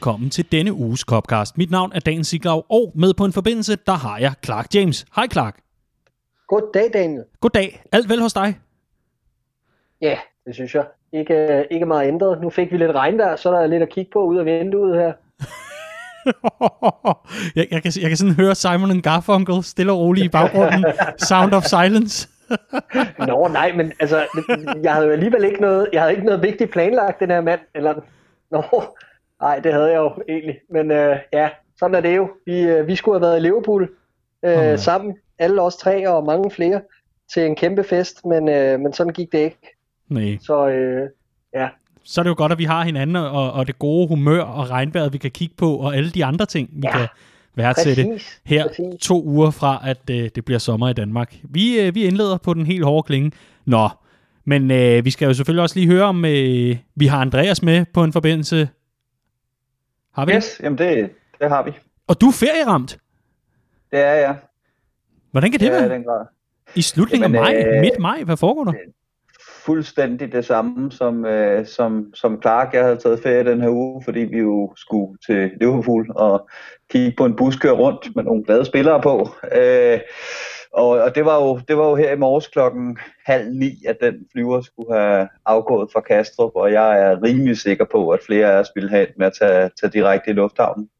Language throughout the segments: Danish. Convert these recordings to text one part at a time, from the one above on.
Velkommen til denne uges Copcast. Mit navn er Dan Siglaug, og med på en forbindelse, der har jeg Clark James. Hej Clark. Goddag, Daniel. Goddag. Alt vel hos dig? Ja, det synes jeg. Ikke, ikke meget ændret. Nu fik vi lidt regnvejr, så der er lidt at kigge på ud af vinduet her. jeg, jeg, kan, jeg kan sådan høre Simon Garfunkel stille og roligt i baggrunden. Sound of Silence. Nå, nej, men altså, jeg havde jo alligevel ikke noget, jeg havde ikke noget vigtigt planlagt, den her mand. Eller, nå, nej, det havde jeg jo egentlig. Men øh, ja, sådan er det jo. Vi, øh, vi skulle have været i Liverpool øh, okay. sammen, alle os tre og mange flere, til en kæmpe fest, men, øh, men sådan gik det ikke. Nej. Så øh, ja, så er det jo godt, at vi har hinanden, og, og det gode humør og regnvejret, vi kan kigge på, og alle de andre ting, vi ja, kan værdsætte præcis, her præcis. to uger fra, at øh, det bliver sommer i Danmark. Vi, øh, vi indleder på den helt hårde klinge. Nå, men øh, vi skal jo selvfølgelig også lige høre, om øh, vi har Andreas med på en forbindelse. Har vi Yes, jamen det, det har vi. Og du er ferieramt? Det er jeg. Hvordan kan det, det være? Den grad. I slutningen Jamen, af maj? Øh, midt maj? Hvad foregår der? fuldstændig det samme som, øh, som, som Clark. Jeg havde taget ferie den her uge, fordi vi jo skulle til Liverpool og kigge på en bus køre rundt med nogle glade spillere på. Øh, og, og det, var jo, det var jo her i morges klokken halv ni, at den flyver skulle have afgået fra Kastrup, og jeg er rimelig sikker på, at flere af os ville have med at tage, tage direkte i lufthavnen.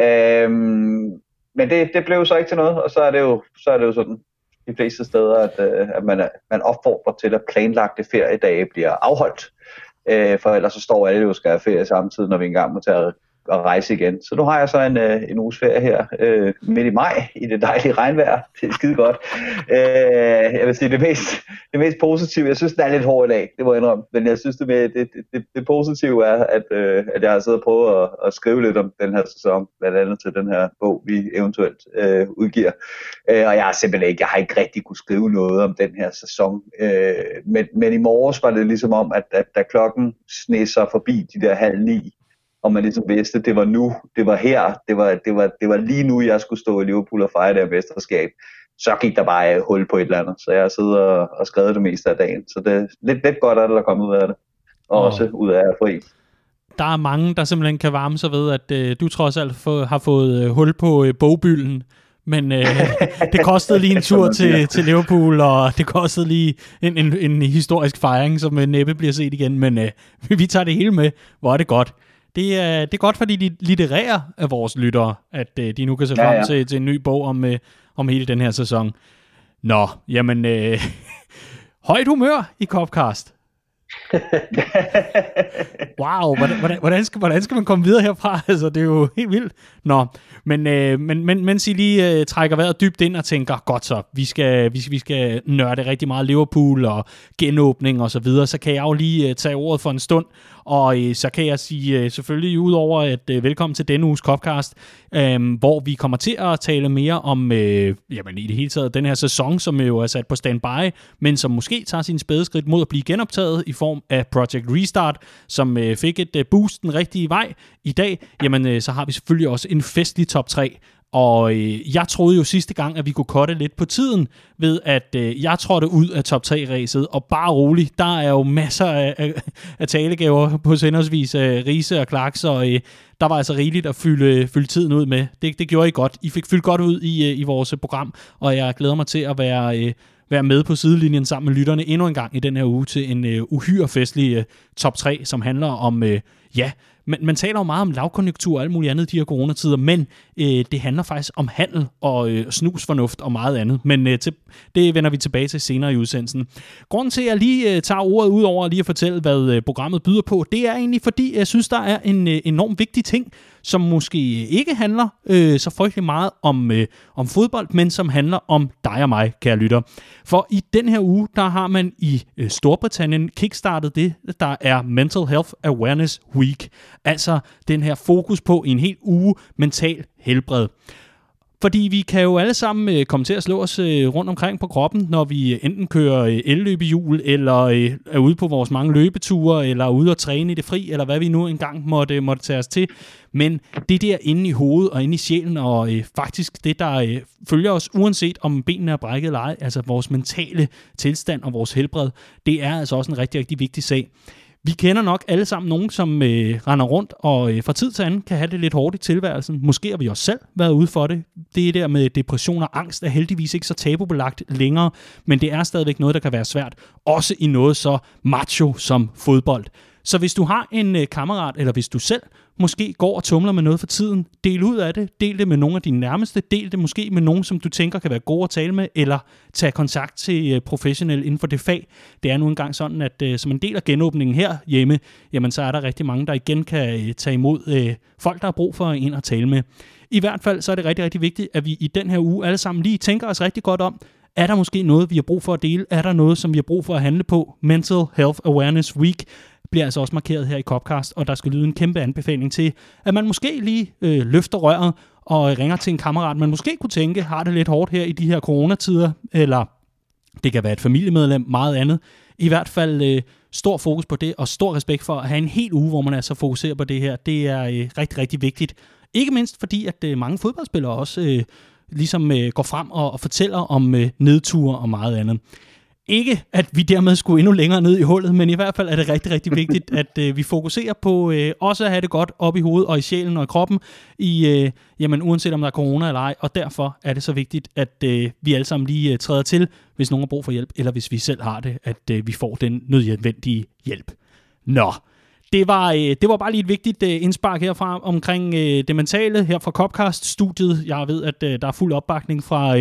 Øhm, men det, det blev så ikke til noget, og så er det jo, så er det jo sådan, de fleste steder, at, øh, at man, man opfordrer til, at planlagte feriedage bliver afholdt. Øh, for ellers så står alle jo skal have ferie samtidig, når vi engang må tage at rejse igen. Så nu har jeg så en, øh, en uges ferie her øh, midt i maj i det dejlige regnvejr. Det er skide godt. Øh, jeg vil sige, det mest, det mest positive, jeg synes, den er lidt hård i dag, det må jeg indrømme, men jeg synes, det, med, det, det, det positive er, at, øh, at jeg har siddet og prøvet at, at skrive lidt om den her sæson, blandt andet til den her bog, vi eventuelt øh, udgiver. Øh, og jeg har simpelthen ikke, jeg har ikke rigtig kunne skrive noget om den her sæson. Øh, men, men i morges var det ligesom om, at, at da klokken snesser forbi de der halv ni, og man ligesom vidste, det var nu, det var her, det var, det var, det var lige nu, jeg skulle stå i Liverpool og fejre det mesterskab. Så gik der bare hul på et eller andet, så jeg har siddet og, og skrevet det meste af dagen. Så det er lidt, lidt godt, at der er kommet ud af det, og oh. også ud af at fri. Der er mange, der simpelthen kan varme sig ved, at øh, du trods alt få, har fået øh, hul på øh, bogbylden, men øh, det kostede lige en tur til, til Liverpool, og det kostede lige en, en, en historisk fejring, som øh, næppe bliver set igen, men øh, vi tager det hele med. Hvor er det godt. Det er, det er godt for de litterære af vores lyttere, at øh, de nu kan se frem ja, ja. Til, til en ny bog om, øh, om hele den her sæson. Nå, jamen, øh, højt humør i Copcast. wow, hvordan, hvordan, skal, hvordan skal man komme videre herfra? Altså, det er jo helt vildt. Nå, men, øh, men, men mens I lige øh, trækker vejret dybt ind og tænker, godt så, vi skal, vi, vi skal nørde rigtig meget Liverpool og genåbning og så videre, så kan jeg jo lige øh, tage ordet for en stund og øh, så kan jeg sige øh, selvfølgelig udover at øh, velkommen til denne uges Copcast, øh, hvor vi kommer til at tale mere om, øh, jamen i det hele taget, den her sæson, som jo er sat på standby, men som måske tager sin spædeskridt mod at blive genoptaget i form af Project Restart, som øh, fik et øh, boost den rigtige vej i dag. Jamen øh, så har vi selvfølgelig også en festlig top 3, og øh, jeg troede jo sidste gang, at vi kunne kotte lidt på tiden, ved at øh, jeg trådte ud af top 3-ræset, og bare rolig, der er jo masser af, af, af talegaver på sendersvis af øh, Riese og Clark, så øh, der var altså rigeligt at fylde, fylde tiden ud med. Det, det gjorde I godt. I fik fyldt godt ud i, øh, i vores øh, program, og jeg glæder mig til at være... Øh, være med på sidelinjen sammen med lytterne endnu en gang i den her uge til en øh, uhyre festlig øh, top 3, som handler om, øh, ja, man, man taler jo meget om lavkonjunktur og alt muligt andet i de her coronatider, men øh, det handler faktisk om handel og øh, snusfornuft og meget andet. Men øh, til, det vender vi tilbage til senere i udsendelsen. Grunden til, at jeg lige øh, tager ordet ud over lige at fortælle, hvad øh, programmet byder på, det er egentlig fordi, jeg synes, der er en øh, enorm vigtig ting, som måske ikke handler øh, så frygtelig meget om, øh, om fodbold, men som handler om dig og mig, kære lytter. For i den her uge, der har man i øh, Storbritannien kickstartet det, der er Mental Health Awareness Week. Altså den her fokus på en hel uge mental helbred. Fordi vi kan jo alle sammen øh, komme til at slå os øh, rundt omkring på kroppen, når vi øh, enten kører øh, elløbehjul, eller øh, er ude på vores mange løbeture, eller er ude og træne i det fri, eller hvad vi nu engang måtte, øh, måtte tage os til. Men det der inde i hovedet og inde i sjælen, og øh, faktisk det, der øh, følger os, uanset om benene er brækket eller ej, altså vores mentale tilstand og vores helbred, det er altså også en rigtig, rigtig vigtig sag. Vi kender nok alle sammen nogen, som øh, render rundt og øh, fra tid til anden kan have det lidt hårdt i tilværelsen. Måske har vi også selv været ude for det. Det der med depression og angst er heldigvis ikke så tabubelagt længere, men det er stadigvæk noget, der kan være svært. Også i noget så macho som fodbold. Så hvis du har en øh, kammerat, eller hvis du selv måske går og tumler med noget for tiden, del ud af det. Del det med nogle af dine nærmeste. Del det måske med nogen, som du tænker kan være gode at tale med, eller tage kontakt til øh, professionelle inden for det fag. Det er nu engang sådan, at øh, som en del af genåbningen her hjemme, jamen så er der rigtig mange, der igen kan øh, tage imod øh, folk, der har brug for en at tale med. I hvert fald så er det rigtig, rigtig vigtigt, at vi i den her uge alle sammen lige tænker os rigtig godt om, er der måske noget, vi har brug for at dele? Er der noget, som vi har brug for at handle på? Mental Health Awareness Week bliver altså også markeret her i Copcast, og der skal lyde en kæmpe anbefaling til, at man måske lige øh, løfter røret og ringer til en kammerat, man måske kunne tænke, har det lidt hårdt her i de her coronatider, eller det kan være et familiemedlem, meget andet. I hvert fald øh, stor fokus på det, og stor respekt for at have en hel uge, hvor man altså fokuserer på det her. Det er øh, rigtig, rigtig vigtigt. Ikke mindst fordi, at øh, mange fodboldspillere også øh, ligesom øh, går frem og, og fortæller om øh, nedture og meget andet. Ikke, at vi dermed skulle endnu længere ned i hullet, men i hvert fald er det rigtig, rigtig vigtigt, at øh, vi fokuserer på øh, også at have det godt op i hovedet og i sjælen og i kroppen, i, øh, jamen, uanset om der er corona eller ej. Og derfor er det så vigtigt, at øh, vi alle sammen lige øh, træder til, hvis nogen har brug for hjælp, eller hvis vi selv har det, at øh, vi får den nødvendige hjælp. Nå, det var, øh, det var bare lige et vigtigt øh, indspark herfra omkring øh, det mentale her fra Copcast-studiet. Jeg ved, at der er fuld opbakning fra,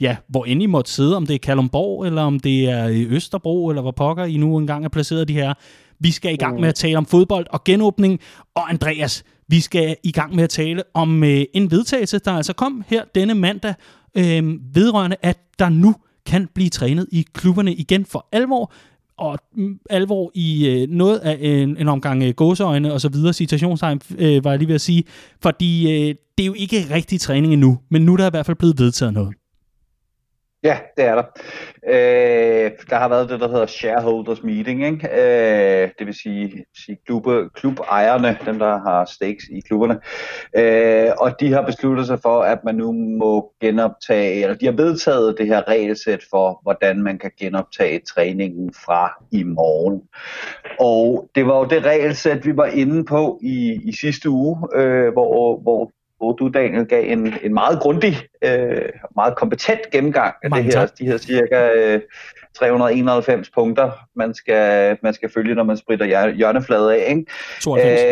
ja, hvor end I måtte sidde, om det er Kalumborg, eller om det er Østerbro, eller hvor pokker I nu engang er placeret de her. Vi skal i gang med at tale om fodbold og genåbning. Og Andreas, vi skal i gang med at tale om en vedtagelse, der altså kom her denne mandag, øh, vedrørende, at der nu kan blive trænet i klubberne igen for alvor og mm, alvor i øh, noget af en, en omgang øh, gåseøjne og så videre, citationstegn øh, var jeg lige ved at sige, fordi øh, det er jo ikke rigtig træning endnu, men nu er der i hvert fald blevet vedtaget noget. Ja, det er der. Øh, der har været det, der hedder shareholders meeting, ikke? Øh, det vil sige, sige klubbe, klubejerne, dem der har stakes i klubberne, øh, og de har besluttet sig for, at man nu må genoptage, eller de har vedtaget det her regelsæt for, hvordan man kan genoptage træningen fra i morgen. Og det var jo det regelsæt, vi var inde på i, i sidste uge, øh, hvor, hvor hvor du, Daniel, gav en, en meget grundig, øh, meget kompetent gennemgang af det her, de her cirka øh, 391 punkter, man skal, man skal følge, når man spritter hjørnefladet af. Ikke?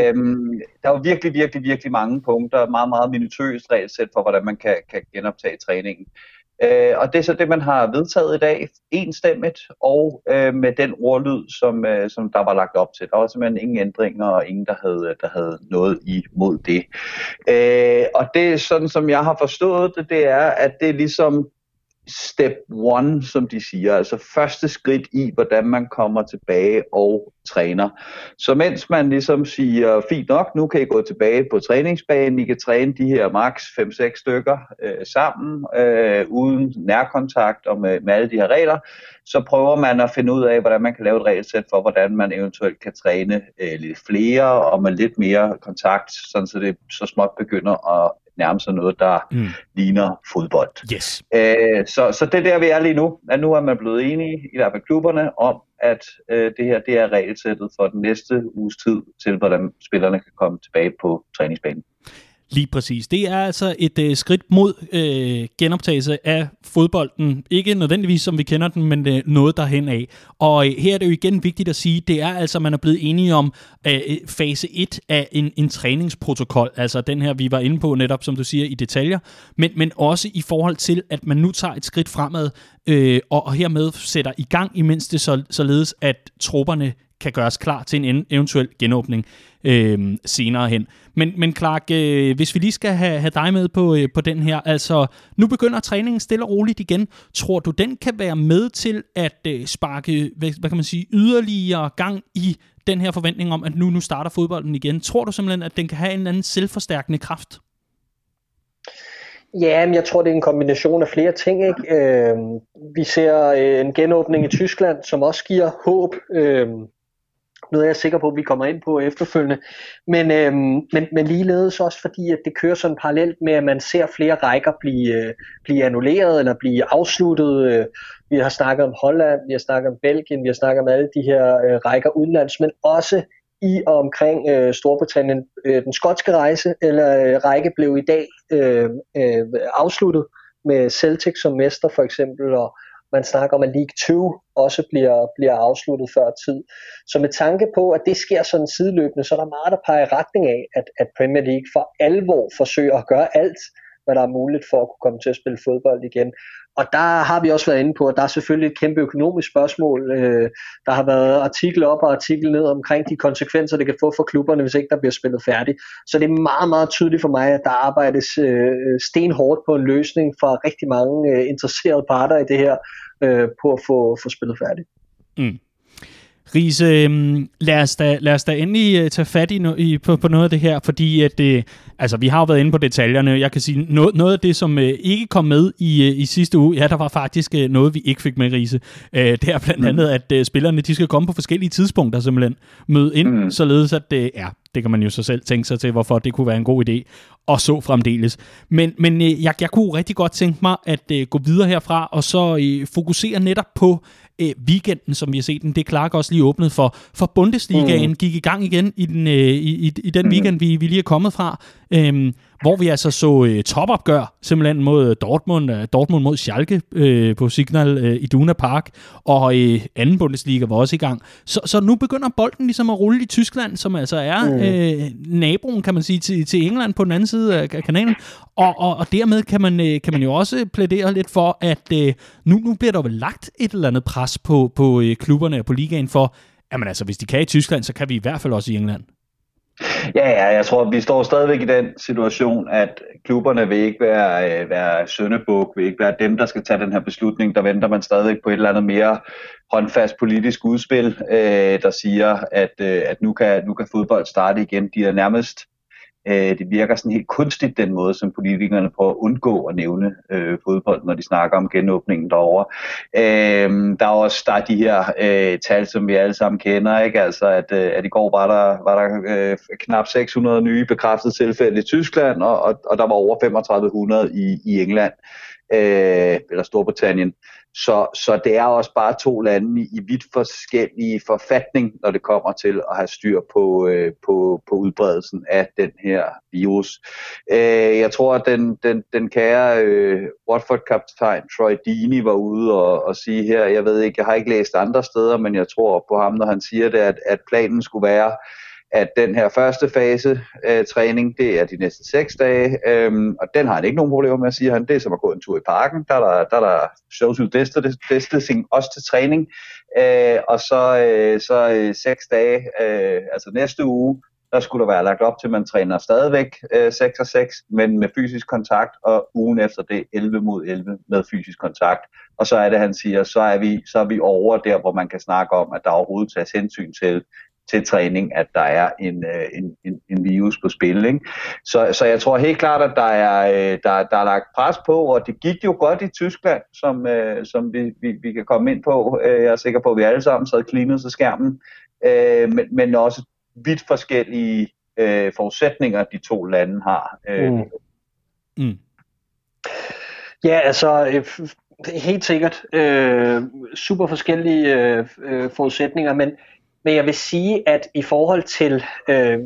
Øhm, der var virkelig, virkelig, virkelig mange punkter, meget, meget minutøst regelsæt for, hvordan man kan, kan genoptage træningen. Øh, og det er så det, man har vedtaget i dag, enstemmigt, og øh, med den ordlyd, som, øh, som der var lagt op til. Der var simpelthen ingen ændringer, og ingen, der havde, der havde noget imod det. Øh, og det sådan, som jeg har forstået det, det er, at det er ligesom step one, som de siger, altså første skridt i, hvordan man kommer tilbage og træner. Så mens man ligesom siger, fint nok, nu kan I gå tilbage på træningsbanen, I kan træne de her max 5-6 stykker øh, sammen, øh, uden nærkontakt og med, med alle de her regler, så prøver man at finde ud af, hvordan man kan lave et regelsæt for, hvordan man eventuelt kan træne øh, lidt flere og med lidt mere kontakt, sådan så det så småt begynder at nærme sig noget, der mm. ligner fodbold. Yes. Æh, så, så det der, vi er lige nu, at nu er man blevet enige, i hvert fald klubberne, om, at øh, det her det er regelsættet for den næste uges tid til, hvordan spillerne kan komme tilbage på træningsbanen. Lige præcis. Det er altså et øh, skridt mod øh, genoptagelse af fodbolden. Ikke nødvendigvis, som vi kender den, men øh, noget derhen af. Og øh, her er det jo igen vigtigt at sige, det er altså, man er blevet enige om øh, øh fase 1 af en, en træningsprotokol. Altså den her, vi var inde på netop, som du siger, i detaljer. Men, men også i forhold til, at man nu tager et skridt fremad, øh, og, og hermed sætter i gang, imens det så, således, at tropperne kan gøres klar til en eventuel genåbning øh, senere hen. Men, men Clark, øh, hvis vi lige skal have, have dig med på, øh, på den her, altså nu begynder træningen stille og roligt igen. Tror du, den kan være med til at øh, sparke, hvad, hvad kan man sige, yderligere gang i den her forventning om, at nu, nu starter fodbolden igen? Tror du simpelthen, at den kan have en eller anden selvforstærkende kraft? Ja, men jeg tror, det er en kombination af flere ting. Ikke? Øh, vi ser øh, en genåbning i Tyskland, som også giver håb. Øh, noget jeg er sikker på, at vi kommer ind på efterfølgende. Men, øhm, men, men ligeledes også fordi, at det kører sådan parallelt med, at man ser flere rækker blive, øh, blive annulleret eller blive afsluttet. Øh, vi har snakket om Holland, vi har snakket om Belgien, vi har snakket om alle de her øh, rækker udenlands, men også i og omkring øh, Storbritannien. Øh, den skotske rejse eller øh, række blev i dag øh, øh, afsluttet med Celtic som mester for eksempel, og man snakker om, at League 2 også bliver, bliver afsluttet før tid. Så med tanke på, at det sker sådan sideløbende, så er der meget, der peger i retning af, at, at Premier League for alvor forsøger at gøre alt, hvad der er muligt for at kunne komme til at spille fodbold igen. Og der har vi også været inde på, at der er selvfølgelig et kæmpe økonomisk spørgsmål. Øh, der har været artikel op og artikel ned omkring de konsekvenser, det kan få for klubberne, hvis ikke der bliver spillet færdigt. Så det er meget, meget tydeligt for mig, at der arbejdes øh, stenhårdt på en løsning fra rigtig mange øh, interesserede parter i det her, øh, på at få, få spillet færdigt. Mm. Riese, øhm, lad os da, lad os da endelig uh, tage fat i, no, i på, på noget af det her, fordi at, uh, altså, vi har jo været inde på detaljerne. Jeg kan sige, noget, noget af det, som uh, ikke kom med i, uh, i sidste uge, ja, der var faktisk uh, noget, vi ikke fik med, Riese. Uh, det er blandt mm. andet, at uh, spillerne de skal komme på forskellige tidspunkter simpelthen. Møde ind, mm. således at, uh, ja, det kan man jo så selv tænke sig til, hvorfor det kunne være en god idé, og så fremdeles. Men, men uh, jeg, jeg kunne rigtig godt tænke mig at uh, gå videre herfra, og så uh, fokusere netop på øh, weekenden, som vi har set den. Det er Clark også lige åbnet for. For Bundesligaen mm. gik i gang igen i den, øh, i, i, i den mm. weekend, vi, vi lige er kommet fra. Øhm, hvor vi altså så øh, topopgør simpelthen mod Dortmund, øh, Dortmund mod Schalke øh, på Signal øh, i Duna Park, og øh, anden Bundesliga var også i gang. Så, så nu begynder bolden ligesom at rulle i Tyskland, som altså er mm. øh, naboen, kan man sige, til, til England på den anden side af kanalen, og, og, og dermed kan man, øh, kan man jo også plædere lidt for, at øh, nu, nu bliver der vel lagt et eller andet pres på, på øh, klubberne og på ligaen for, jamen altså, hvis de kan i Tyskland, så kan vi i hvert fald også i England. Ja, ja, jeg tror, vi står stadigvæk i den situation, at klubberne vil ikke være, øh, være søndebuk, vil ikke være dem, der skal tage den her beslutning. Der venter man stadigvæk på et eller andet mere håndfast politisk udspil, øh, der siger, at, øh, at nu, kan, nu kan fodbold starte igen. De er nærmest Øh, det virker sådan helt kunstigt den måde, som politikerne prøver at undgå at nævne øh, fodbold, når de snakker om genåbningen derovre. Øh, der er også der er de her øh, tal, som vi alle sammen kender, ikke? Altså, at, øh, at i går var der, var der øh, knap 600 nye bekræftede tilfælde i Tyskland, og, og, og der var over 3500 i, i England øh, eller Storbritannien. Så, så det er også bare to lande i, vidt forskellige forfatning, når det kommer til at have styr på, øh, på, på udbredelsen af den her virus. Øh, jeg tror, at den, den, den kære øh, Watford-kaptajn Troy Deeney var ude og, og sige her, jeg ved ikke, jeg har ikke læst andre steder, men jeg tror på ham, når han siger det, at, at planen skulle være, at den her første fase øh, træning, det er de næste seks dage, øhm, og den har han ikke nogen problemer med at sige, han det er som at gå en tur i parken, der er der, der, er der social distancing også til træning, øh, og så, øh, så øh, seks dage, øh, altså næste uge, der skulle der være lagt op til, at man træner stadigvæk øh, 6 og 6, men med fysisk kontakt, og ugen efter det 11 mod 11 med fysisk kontakt. Og så er det, han siger, så er vi, så er vi over der, hvor man kan snakke om, at der overhovedet tages hensyn til til træning, at der er en, øh, en, en, en virus på spil. Ikke? Så, så jeg tror helt klart, at der er, øh, der, der er lagt pres på, og det gik jo godt i Tyskland, som, øh, som vi, vi, vi kan komme ind på. Jeg er sikker på, at vi alle sammen sad klinet til skærmen, men, men også vidt forskellige forudsætninger, de to lande har. Mm. Mm. Ja, altså helt sikkert øh, super forskellige øh, forudsætninger, men men jeg vil sige, at i forhold til, øh,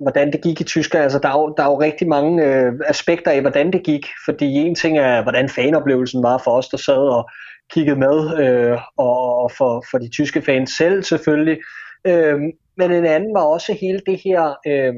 hvordan det gik i Tyskland, altså der er jo, der er jo rigtig mange øh, aspekter af, hvordan det gik. Fordi en ting er, hvordan fanoplevelsen var for os, der sad og kiggede med, øh, og for, for de tyske fans selv selvfølgelig. Øh, men en anden var også hele det her øh,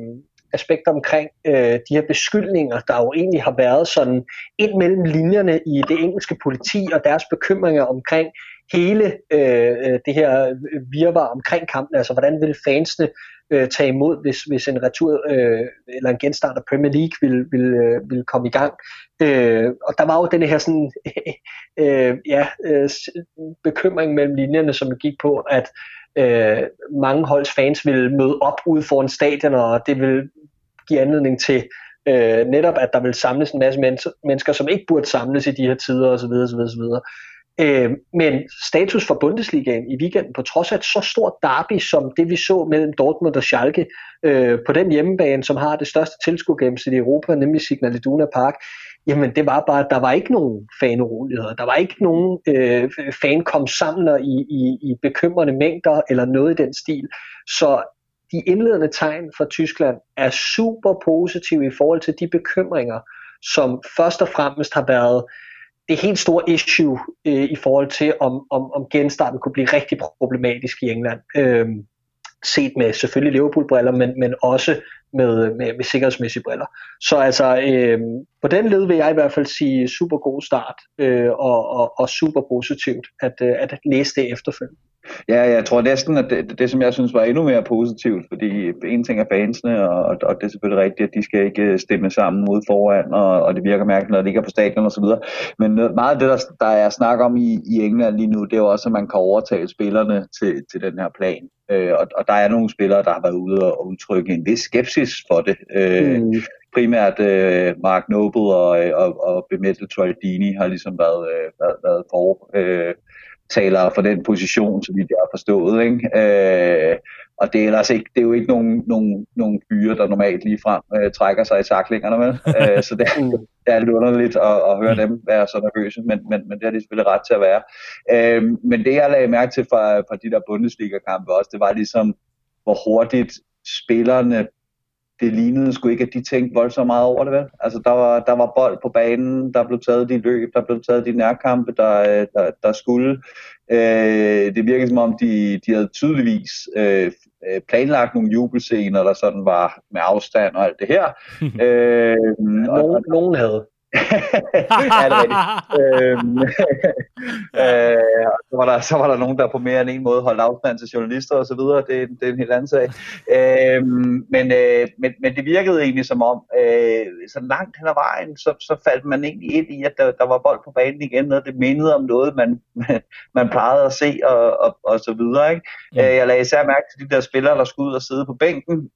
aspekt omkring øh, de her beskyldninger, der jo egentlig har været sådan ind mellem linjerne i det engelske politi og deres bekymringer omkring hele øh, øh, det her virvar omkring kampen, altså hvordan vil fansene øh, tage imod, hvis, hvis en retur øh, eller en genstart af Premier League vil, vil, øh, vil komme i gang. Øh, og der var jo den her sådan, øh, ja, øh, bekymring mellem linjerne, som gik på, at øh, mange holds fans vil møde op ude foran stadion, og det vil give anledning til øh, netop, at der vil samles en masse mennesker, som ikke burde samles i de her tider osv. osv., osv. Øh, men status for Bundesligaen i weekenden, på trods af et så stort derby som det vi så mellem Dortmund og Schalke, øh, på den hjemmebane, som har det største tilskuergennemsnit i Europa, nemlig Signal Iduna Park, jamen det var bare, der var ikke nogen fanuroligheder. Der var ikke nogen øh, fankomsamler i, i, i bekymrende mængder eller noget i den stil. Så de indledende tegn fra Tyskland er super positive i forhold til de bekymringer, som først og fremmest har været det helt store issue øh, i forhold til, om, om, om genstarten kunne blive rigtig problematisk i England. Øh, set med selvfølgelig Liverpool-briller, men, men også med, med, med sikkerhedsmæssige briller. Så altså, øh, på den led vil jeg i hvert fald sige super god start, øh, og, og, og super positivt at, øh, at læse det efterfølgende. Ja, jeg tror næsten, at det, det, som jeg synes var endnu mere positivt, fordi en ting er fansene, og, og det er selvfølgelig rigtigt, at de skal ikke stemme sammen ud foran, og, og det virker mærkeligt, når det ikke er på stadion videre. Men meget af det, der, der er snak om i, i England lige nu, det er jo også, at man kan overtale spillerne til, til den her plan. Øh, og, og der er nogle spillere, der har været ude og udtrykke en vis skepsis for det. Øh, mm. Primært øh, Mark Noble og, og, og Bemetel Troydini har ligesom været, øh, været, været for... Øh, talere for den position, så vidt jeg har forstået. Ikke? Øh, og det er, ellers ikke, det er jo ikke nogen, nogen, nogen fyre, der normalt lige frem øh, trækker sig i taklingerne med. øh, så det, det er lidt underligt at, at høre dem være så nervøse, men, men, men det har de selvfølgelig ret til at være. Øh, men det jeg lagde mærke til fra, fra de der Bundesliga-kampe også, det var ligesom, hvor hurtigt spillerne det lignede sgu ikke, at de tænkte voldsomt meget over det, vel? Altså, der var, der var bold på banen, der blev taget de løb, der blev taget de nærkampe, der, der, der skulle. Øh, det virkede som om, de, de havde tydeligvis øh, planlagt nogle jubelscener, der sådan var med afstand og alt det her. øh, nogen, nogen havde ja, det er rigtigt. øhm, øh, så, var der, så var der nogen, der på mere end en måde holdt afstand til journalister og så videre. Det, det er en helt anden sag. Øhm, men, øh, men, men det virkede egentlig som om, øh, så langt hen ad vejen, så, så faldt man egentlig ind i, at der, der var bold på banen igen, og det mindede om noget, man, man plejede at se og, og, og så videre. Ikke? Mm. Øh, jeg lagde især mærke til de der spillere, der skulle ud og sidde på bænken,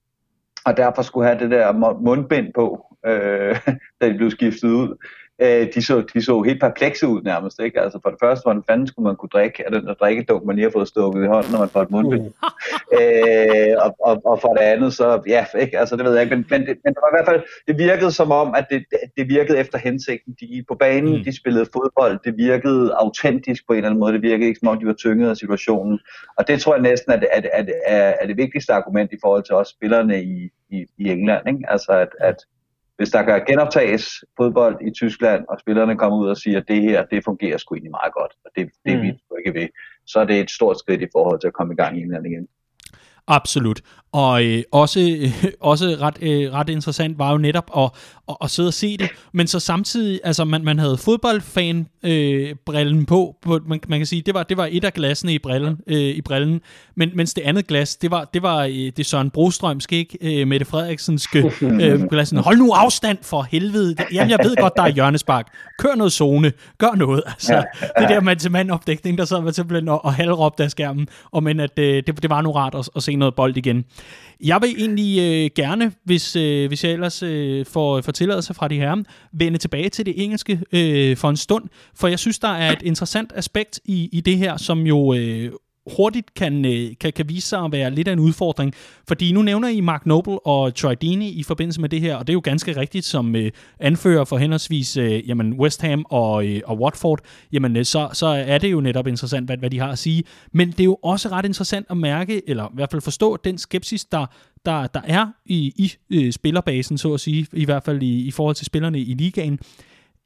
og derfor skulle have det der mundbind på, øh, da de blev skiftet ud øh, de, så, de så helt perplekse ud nærmest. Ikke? Altså for det første, hvordan fanden skulle man kunne drikke af den der drikkedunk, man lige har fået stukket i hånden, når man får et mundbind. Mm. øh, og, og, og, for det andet, så ja, ikke? Altså, det ved jeg ikke, men, men, det, men det var i hvert fald, det virkede som om, at det, det virkede efter hensigten. De, på banen, mm. de spillede fodbold, det virkede autentisk på en eller anden måde, det virkede ikke som om, de var tynget af situationen. Og det tror jeg næsten er, at, at, at, er det vigtigste argument i forhold til os spillerne i, i, i England. Ikke? Altså at, at hvis der kan genoptages fodbold i Tyskland, og spillerne kommer ud og siger, at det her, det fungerer sgu egentlig meget godt, og det, det mm. vi ikke ved, så er det et stort skridt i forhold til at komme i gang i England igen. Absolut. Og øh, også, øh, også ret, øh, ret interessant var jo netop at, at, at sidde og se det, men så samtidig, altså man, man havde fodboldfan-brillen øh, på, på man, man kan sige, det var, det var et af glassene i brillen, øh, i brillen men, mens det andet glas, det var, det var øh, det Søren Brostrømske, ikke? Øh, Mette Frederiksenske øh, glassen. Hold nu afstand for helvede. Jamen, jeg ved godt, der er hjørnespark. Kør noget zone. Gør noget. Altså, det der mand til mand opdækning, der sad man simpelthen og, og halvråbte af skærmen, og men at øh, det, det var nu rart at, at se noget bold igen. Jeg vil egentlig øh, gerne, hvis, øh, hvis jeg ellers øh, får, får tilladelse fra de her, vende tilbage til det engelske øh, for en stund, for jeg synes, der er et interessant aspekt i, i det her, som jo øh, hurtigt kan, øh, kan, kan vise sig at være lidt af en udfordring. Fordi nu nævner I Mark Noble og Troy Deeney i forbindelse med det her, og det er jo ganske rigtigt som øh, anfører for henholdsvis øh, jamen West Ham og, øh, og Watford, jamen øh, så, så er det jo netop interessant, hvad, hvad de har at sige. Men det er jo også ret interessant at mærke, eller i hvert fald forstå den skepsis, der, der, der er i, i øh, spillerbasen, så at sige, i hvert fald i, i forhold til spillerne i ligaen,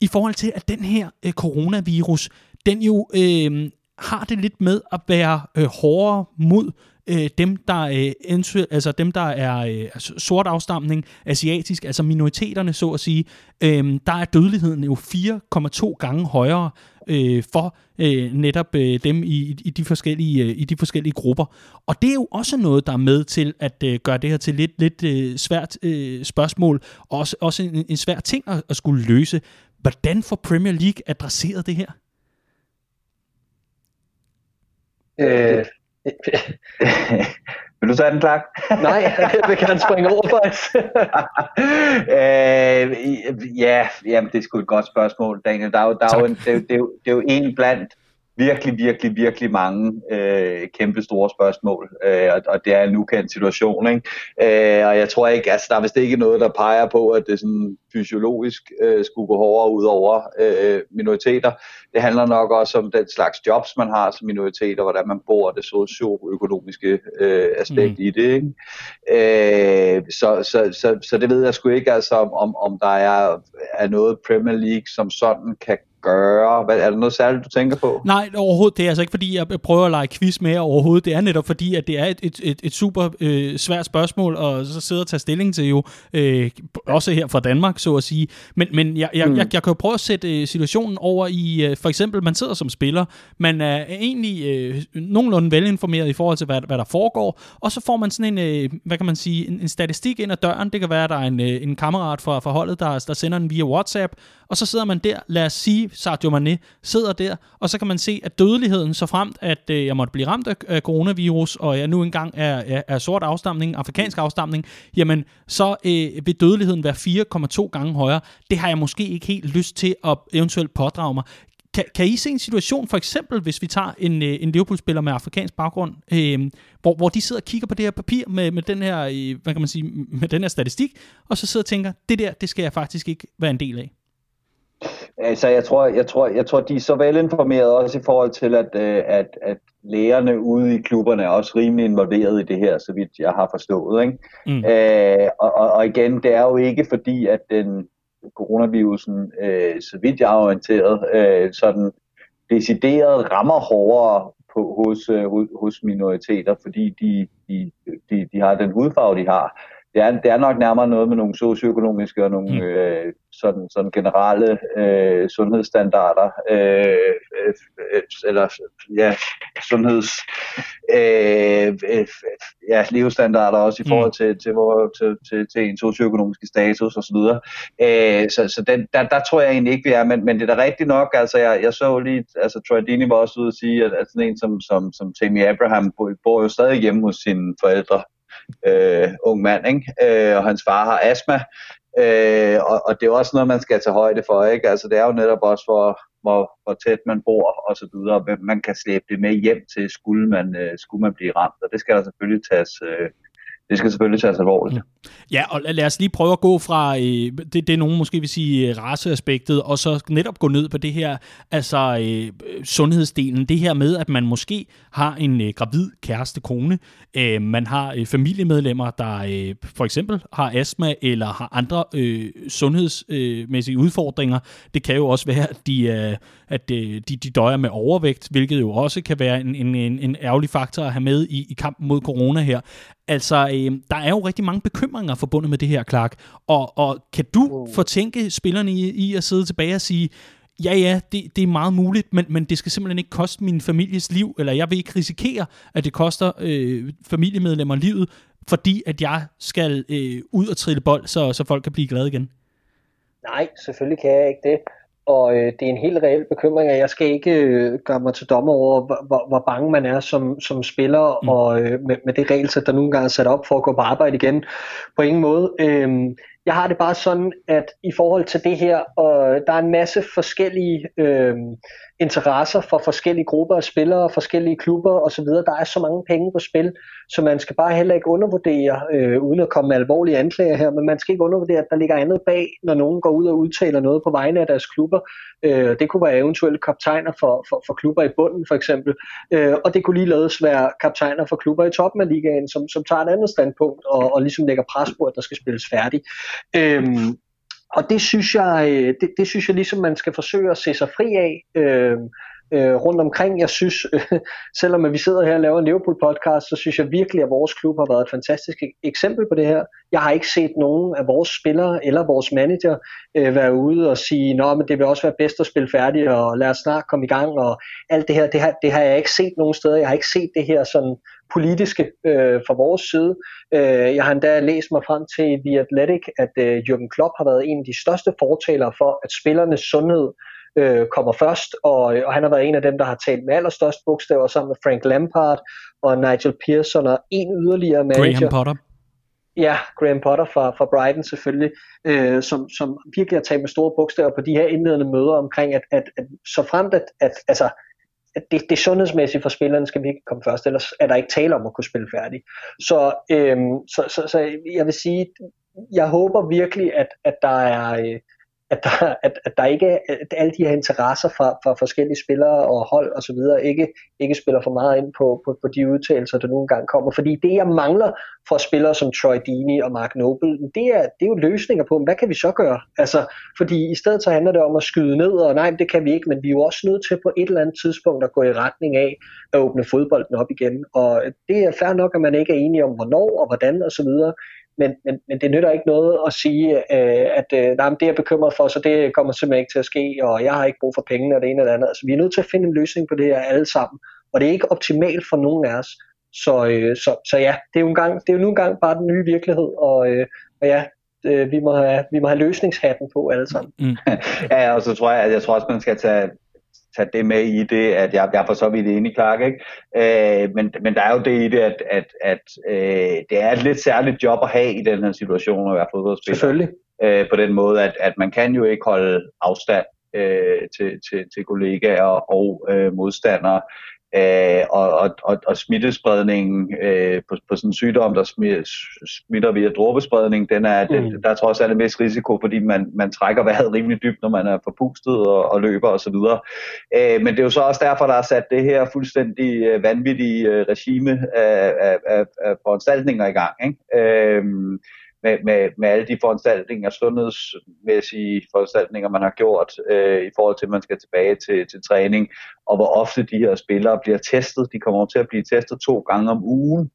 i forhold til, at den her øh, coronavirus, den jo øh, har det lidt med at være øh, hårdere mod øh, dem, der, øh, altså dem, der er øh, altså sort afstamning, asiatisk, altså minoriteterne, så at sige, øh, der er dødeligheden jo 4,2 gange højere øh, for øh, netop øh, dem i, i, de forskellige, øh, i de forskellige grupper. Og det er jo også noget, der er med til at øh, gøre det her til lidt, lidt øh, svært øh, spørgsmål, og også, også en, en svær ting at, at skulle løse. Hvordan får Premier League adresseret det her? Øh, Vil du tage den, klar? Nej, jeg vil gerne springe over faktisk. øh, ja, jamen, det er sgu et godt spørgsmål, Daniel. Der er jo, der er jo en, det, er, det, er jo, det er jo en blandt virkelig, virkelig, virkelig mange øh, kæmpe store spørgsmål, øh, og, og det er en ukendt situation, ikke? Øh, og jeg tror ikke, altså der er vist ikke noget, der peger på, at det sådan fysiologisk øh, skulle gå hårdere ud over øh, minoriteter. Det handler nok også om den slags jobs, man har som minoriteter, hvordan man bor, det socioøkonomiske øh, aspekt mm. i det. Ikke? Øh, så, så, så, så det ved jeg sgu ikke, altså, om, om der er, er noget Premier League, som sådan kan gøre? Hvad, er der noget særligt, du tænker på? Nej, overhovedet. Det er altså ikke, fordi jeg prøver at lege quiz med overhovedet. Det er netop fordi, at det er et, et, et, et super øh, svært spørgsmål, og så sidde og tage stilling til jo, øh, også her fra Danmark, så at sige. Men, men jeg, jeg, mm. jeg, jeg kan jo prøve at sætte øh, situationen over i, øh, for eksempel, man sidder som spiller, man er egentlig øh, nogenlunde velinformeret i forhold til, hvad, hvad der foregår, og så får man sådan en, øh, hvad kan man sige, en, en statistik ind ad døren. Det kan være, at der er en, øh, en kammerat fra, fra holdet, der, der sender den via WhatsApp, og så sidder man der, lad os sige, Sadio Mane sidder der, og så kan man se, at dødeligheden, så fremt, at øh, jeg måtte blive ramt af, af coronavirus, og jeg nu engang er, er, er sort afstamning, afrikansk afstamning, jamen, så øh, vil dødeligheden være 4,2 gange højere. Det har jeg måske ikke helt lyst til at eventuelt pådrage mig. Kan, kan I se en situation, for eksempel hvis vi tager en, øh, en Liverpool-spiller med afrikansk baggrund, øh, hvor, hvor de sidder og kigger på det her papir med, med den her, øh, hvad kan man sige, med den her statistik, og så sidder og tænker, det der, det skal jeg faktisk ikke være en del af? Altså, jeg tror, jeg tror, jeg tror, de er så velinformerede også i forhold til, at, øh, at, at lægerne ude i klubberne er også rimelig involveret i det her, så vidt jeg har forstået. Ikke? Mm. Øh, og, og, igen, det er jo ikke fordi, at den coronavirusen, øh, så vidt jeg er orienteret, øh, sådan decideret rammer hårdere på, hos, øh, hos minoriteter, fordi de, de, de, de har den hudfarve, de har det er, det er nok nærmere noget med nogle socioøkonomiske og nogle mm. øh, sådan, sådan generelle øh, sundhedsstandarder, øh, øh, eller ja, sundheds øh, øh, ja, levestandarder også i mm. forhold til, til, hvor, til, til, til en socioøkonomiske status osv. Øh, så så den, der, der tror jeg egentlig ikke, vi er, men, men det er da rigtigt nok, altså jeg, jeg så lige, altså Troy Dini var også ude at sige, at, at sådan en som, som, som Tammy Abraham bor, bor jo stadig hjemme hos sine forældre, øh, ung mand, ikke? Øh, og hans far har astma, øh, og, og det er også noget, man skal tage højde for, ikke? Altså det er jo netop også, hvor, hvor, hvor tæt man bor og så videre, hvem man kan slæbe det med hjem til, skulle man, øh, skulle man blive ramt, og det skal der selvfølgelig tages, øh, det skal selvfølgelig tages alvorligt. Ja, og lad os lige prøve at gå fra, øh, det, det er nogen måske vil sige, øh, raceaspektet, og så netop gå ned på det her, altså øh, sundhedsdelen, det her med, at man måske har en øh, gravid kæreste kone, øh, man har øh, familiemedlemmer, der øh, for eksempel har astma, eller har andre øh, sundhedsmæssige øh, udfordringer. Det kan jo også være, at de, øh, at øh, de, de døjer med overvægt, hvilket jo også kan være en, en, en, en ærgerlig faktor at have med i, i kampen mod corona her. Altså, øh, der er jo rigtig mange bekymringer forbundet med det her, Clark. Og, og kan du mm. fortænke spillerne i, i at sidde tilbage og sige, ja, ja, det, det er meget muligt, men, men det skal simpelthen ikke koste min families liv, eller jeg vil ikke risikere, at det koster øh, familiemedlemmer livet, fordi at jeg skal øh, ud og trille bold, så, så folk kan blive glade igen. Nej, selvfølgelig kan jeg ikke det og øh, det er en helt reel bekymring, og jeg skal ikke øh, gøre mig til dommer over, hvor, hvor, hvor bange man er som, som spiller, mm. og øh, med, med det regelsæt, der nogle gange er sat op for at gå på arbejde igen. På ingen måde. Øh, jeg har det bare sådan, at i forhold til det her, og der er en masse forskellige øh, interesser for forskellige grupper af spillere, forskellige klubber osv. Der er så mange penge på spil, så man skal bare heller ikke undervurdere, øh, uden at komme med alvorlige anklager her, men man skal ikke undervurdere, at der ligger andet bag, når nogen går ud og udtaler noget på vegne af deres klubber. Øh, det kunne være eventuelle kaptajner for, for, for klubber i bunden for eksempel, øh, og det kunne ligeledes være kaptajner for klubber i toppen af ligaen, som, som tager et andet standpunkt og, og ligesom lægger pres på, at der skal spilles færdigt. Øh, og det synes jeg, øh, det, det synes jeg ligesom, man skal forsøge at se sig fri af. Øh, øh, rundt omkring. Jeg synes, øh, selvom vi sidder her og laver en Liverpool-podcast, så synes jeg virkelig, at vores klub har været et fantastisk eksempel på det her. Jeg har ikke set nogen af vores spillere eller vores manager øh, være ude og sige, Nå, men det vil også være bedst at spille færdigt, og lad os snart komme i gang, og alt det her, det har, det har jeg ikke set nogen steder. Jeg har ikke set det her sådan politiske øh, fra vores side. Øh, jeg har endda læst mig frem til The Athletic, at øh, Jürgen Klopp har været en af de største fortalere for, at spillernes sundhed øh, kommer først, og, og han har været en af dem, der har talt med allerstørst bogstaver sammen med Frank Lampard og Nigel Pearson og en yderligere manager. Graham Potter. Ja, Graham Potter fra, fra Brighton selvfølgelig, øh, som, som virkelig har talt med store bogstaver på de her indledende møder omkring, at, at, at så fremt at, at altså, det, det sundhedsmæssige for spillerne skal vi ikke komme først, ellers er der ikke tale om at kunne spille færdig. Så, øhm, så, så, så jeg vil sige, jeg håber virkelig, at, at der er... Øh, at der, at, at der ikke at alle de her interesser fra, fra forskellige spillere og hold og så videre ikke, ikke spiller for meget ind på, på, på de udtalelser, der nogle gange kommer. Fordi det, jeg mangler fra spillere som Troy Deeney og Mark Noble, det er, det er jo løsninger på, hvad kan vi så gøre? Altså, fordi i stedet så handler det om at skyde ned, og nej, det kan vi ikke, men vi er jo også nødt til på et eller andet tidspunkt at gå i retning af at åbne fodbolden op igen. Og det er fair nok, at man ikke er enige om, hvornår og hvordan og så videre, men, men, men det nytter ikke noget at sige, øh, at øh, nej, det er jeg bekymret for, så det kommer simpelthen ikke til at ske, og jeg har ikke brug for penge og det ene eller andet. Altså, vi er nødt til at finde en løsning på det her alle sammen, og det er ikke optimalt for nogen af os. Så, øh, så, så ja, det er jo, en gang, det er jo nu engang bare den nye virkelighed, og, øh, og ja, øh, vi, må have, vi må have løsningshatten på alle sammen. Mm. ja, og så tror jeg, at jeg tror også, man skal tage tage det med i det, at jeg, jeg er for så vidt enig, Clark, ikke? Øh, men, men der er jo det i det, at, at, at øh, det er et lidt særligt job at have i den her situation at være fodboldspiller. Selvfølgelig. Øh, på den måde, at, at man kan jo ikke holde afstand øh, til, til, til kollegaer og øh, modstandere. Øh, og, og, og, og smittespredningen øh, på, på sådan en sygdom, der smitter via dråbespredning, den er, mm. den, der er trods alt vis risiko, fordi man, man trækker vejret rimelig dybt, når man er forpustet og, og løber osv. Øh, men det er jo så også derfor, der er sat det her fuldstændig øh, vanvittige øh, regime af, af, af, af foranstaltninger i gang. Ikke? Øh, med, med, med alle de foranstaltninger, sundhedsmæssige foranstaltninger, man har gjort øh, i forhold til, at man skal tilbage til, til træning, og hvor ofte de her spillere bliver testet. De kommer til at blive testet to gange om ugen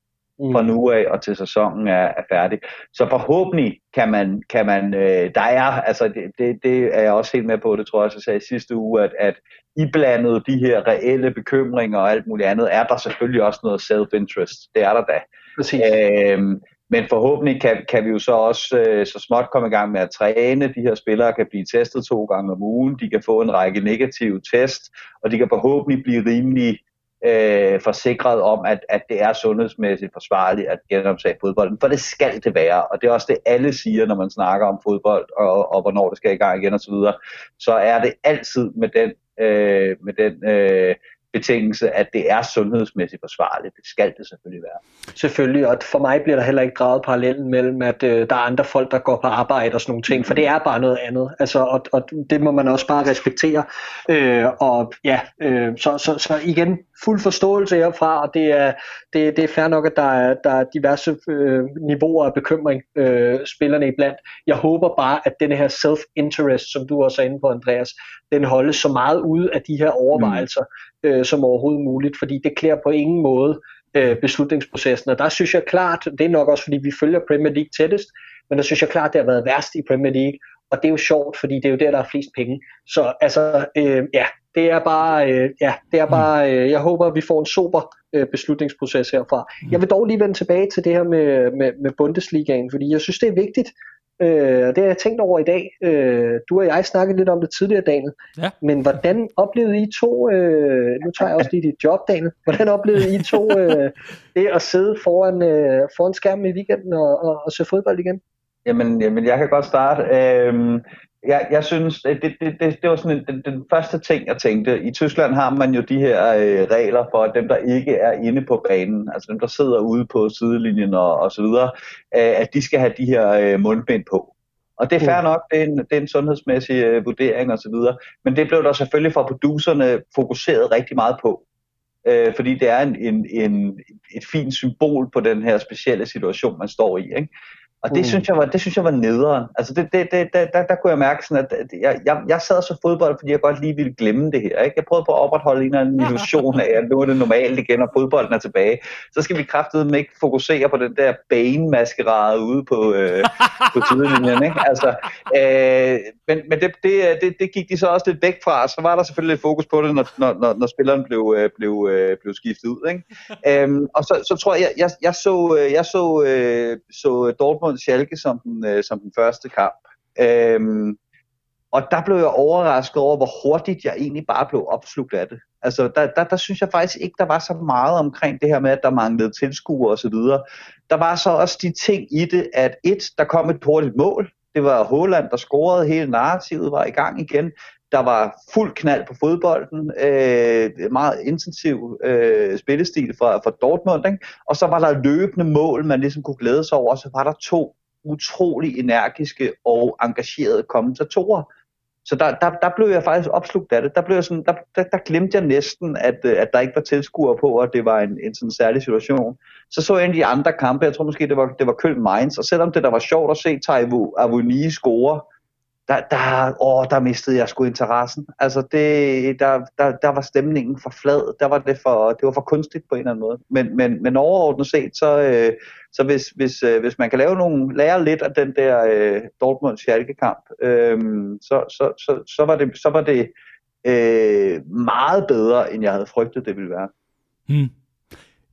fra mm. nu af og til sæsonen er, er færdig. Så forhåbentlig kan man, kan man øh, der er, altså det, det, det er jeg også helt med på, det tror jeg også, jeg sagde i sidste uge, at, at iblandet de her reelle bekymringer og alt muligt andet, er der selvfølgelig også noget self-interest. Det er der da. Præcis. Øhm, men forhåbentlig kan, kan vi jo så også øh, så småt komme i gang med at træne. De her spillere kan blive testet to gange om ugen. De kan få en række negative test, og de kan forhåbentlig blive rimelig øh, forsikret om, at, at det er sundhedsmæssigt forsvarligt at genoptage fodbolden. For det skal det være, og det er også det, alle siger, når man snakker om fodbold, og, og hvornår det skal i gang igen osv. Så, så er det altid med den, øh, med den øh, betingelse, at det er sundhedsmæssigt forsvarligt. Det skal det selvfølgelig være. Selvfølgelig, og for mig bliver der heller ikke draget parallellen mellem, at øh, der er andre folk, der går på arbejde og sådan nogle ting, for det er bare noget andet. Altså, og, og det må man også bare respektere. Øh, og ja, øh, så, så, så igen, fuld forståelse herfra, og det er, det, det er fair nok, at der er, der er diverse øh, niveauer af bekymring øh, spillerne iblandt. Jeg håber bare, at denne her self-interest, som du også er inde på, Andreas, den holdes så meget ude af de her overvejelser mm. øh, som overhovedet muligt, fordi det klæder på ingen måde øh, beslutningsprocessen. Og der synes jeg klart, det er nok også fordi vi følger Premier League tættest, men der synes jeg klart, det har været værst i Premier League, og det er jo sjovt, fordi det er jo der, der er flest penge. Så altså, øh, ja, det er bare, øh, ja, det er bare, øh, jeg håber, at vi får en super øh, beslutningsproces herfra. Mm. Jeg vil dog lige vende tilbage til det her med, med, med Bundesligaen, fordi jeg synes, det er vigtigt, Øh, det har jeg tænkt over i dag. Øh, du og jeg snakkede lidt om det tidligere, Daniel. Ja. Men hvordan oplevede I to, øh, nu tager jeg også lige dit job, Daniel, hvordan oplevede I to øh, det at sidde foran, øh, foran skærmen i weekenden og, og, og se fodbold igen? Jamen, jamen jeg kan godt starte. Øh, jeg, jeg synes, det, det, det, det var sådan en, den, den første ting, jeg tænkte. I Tyskland har man jo de her øh, regler for, at dem, der ikke er inde på banen, altså dem, der sidder ude på sidelinjen og, og så videre, øh, at de skal have de her øh, mundbind på. Og det er fair mm. nok, det er en, det er en sundhedsmæssig øh, vurdering og så videre. Men det blev der selvfølgelig fra producerne fokuseret rigtig meget på. Øh, fordi det er en, en, en, et fint symbol på den her specielle situation, man står i. Ikke? Og det, mm. synes jeg var, det synes jeg var nederen. Altså det, det, det, der, der, der kunne jeg mærke sådan, at jeg, jeg, jeg sad så fodbold, fordi jeg godt lige ville glemme det her. Ikke? Jeg prøvede på at opretholde en eller anden illusion af, at nu er det normalt igen, og fodbolden er tilbage. Så skal vi kraftedeme ikke fokusere på den der bane-maskerade ude på, øh, på sidelinjen. Ikke? Altså, øh, men men det, det, det, det gik de så også lidt væk fra. Så var der selvfølgelig lidt fokus på det, når, når, når, når spilleren blev, øh, blev, øh, blev skiftet ud. Ikke? Øhm, og så, så tror jeg, jeg, jeg så, øh, jeg så, så Dortmund mod Schalke som den, øh, som den første kamp. Øhm, og der blev jeg overrasket over, hvor hurtigt jeg egentlig bare blev opslugt af det. Altså, der, der, der synes jeg faktisk ikke, der var så meget omkring det her med, at der manglede tilskuere osv. Der var så også de ting i det, at et, der kom et hurtigt mål. Det var Holland, der scorede, hele narrativet var i gang igen der var fuld knald på fodbolden, øh, meget intensiv øh, spillestil fra, fra Dortmund, ikke? og så var der løbende mål, man ligesom kunne glæde sig over, og så var der to utrolig energiske og engagerede kommentatorer. Så der, der, der blev jeg faktisk opslugt af det. Der, blev jeg sådan, der, der, der glemte jeg næsten, at, øh, at der ikke var tilskuere på, og det var en, en sådan særlig situation. Så så jeg en af de andre kampe, jeg tror måske det var, det var Køln Mainz, og selvom det der var sjovt at se Taivu Avoni score, der, der, åh, der mistede jeg sgu interessen. Altså, det, der, der, der var stemningen for flad. Der var det, for, det var for kunstigt på en eller anden måde. Men, men, men overordnet set, så, øh, så hvis, hvis, øh, hvis man kan lave nogle, lære lidt af den der øh, Dortmund Schalke kamp, øh, så, så, så, så var det, så var det øh, meget bedre, end jeg havde frygtet, det ville være. Hmm.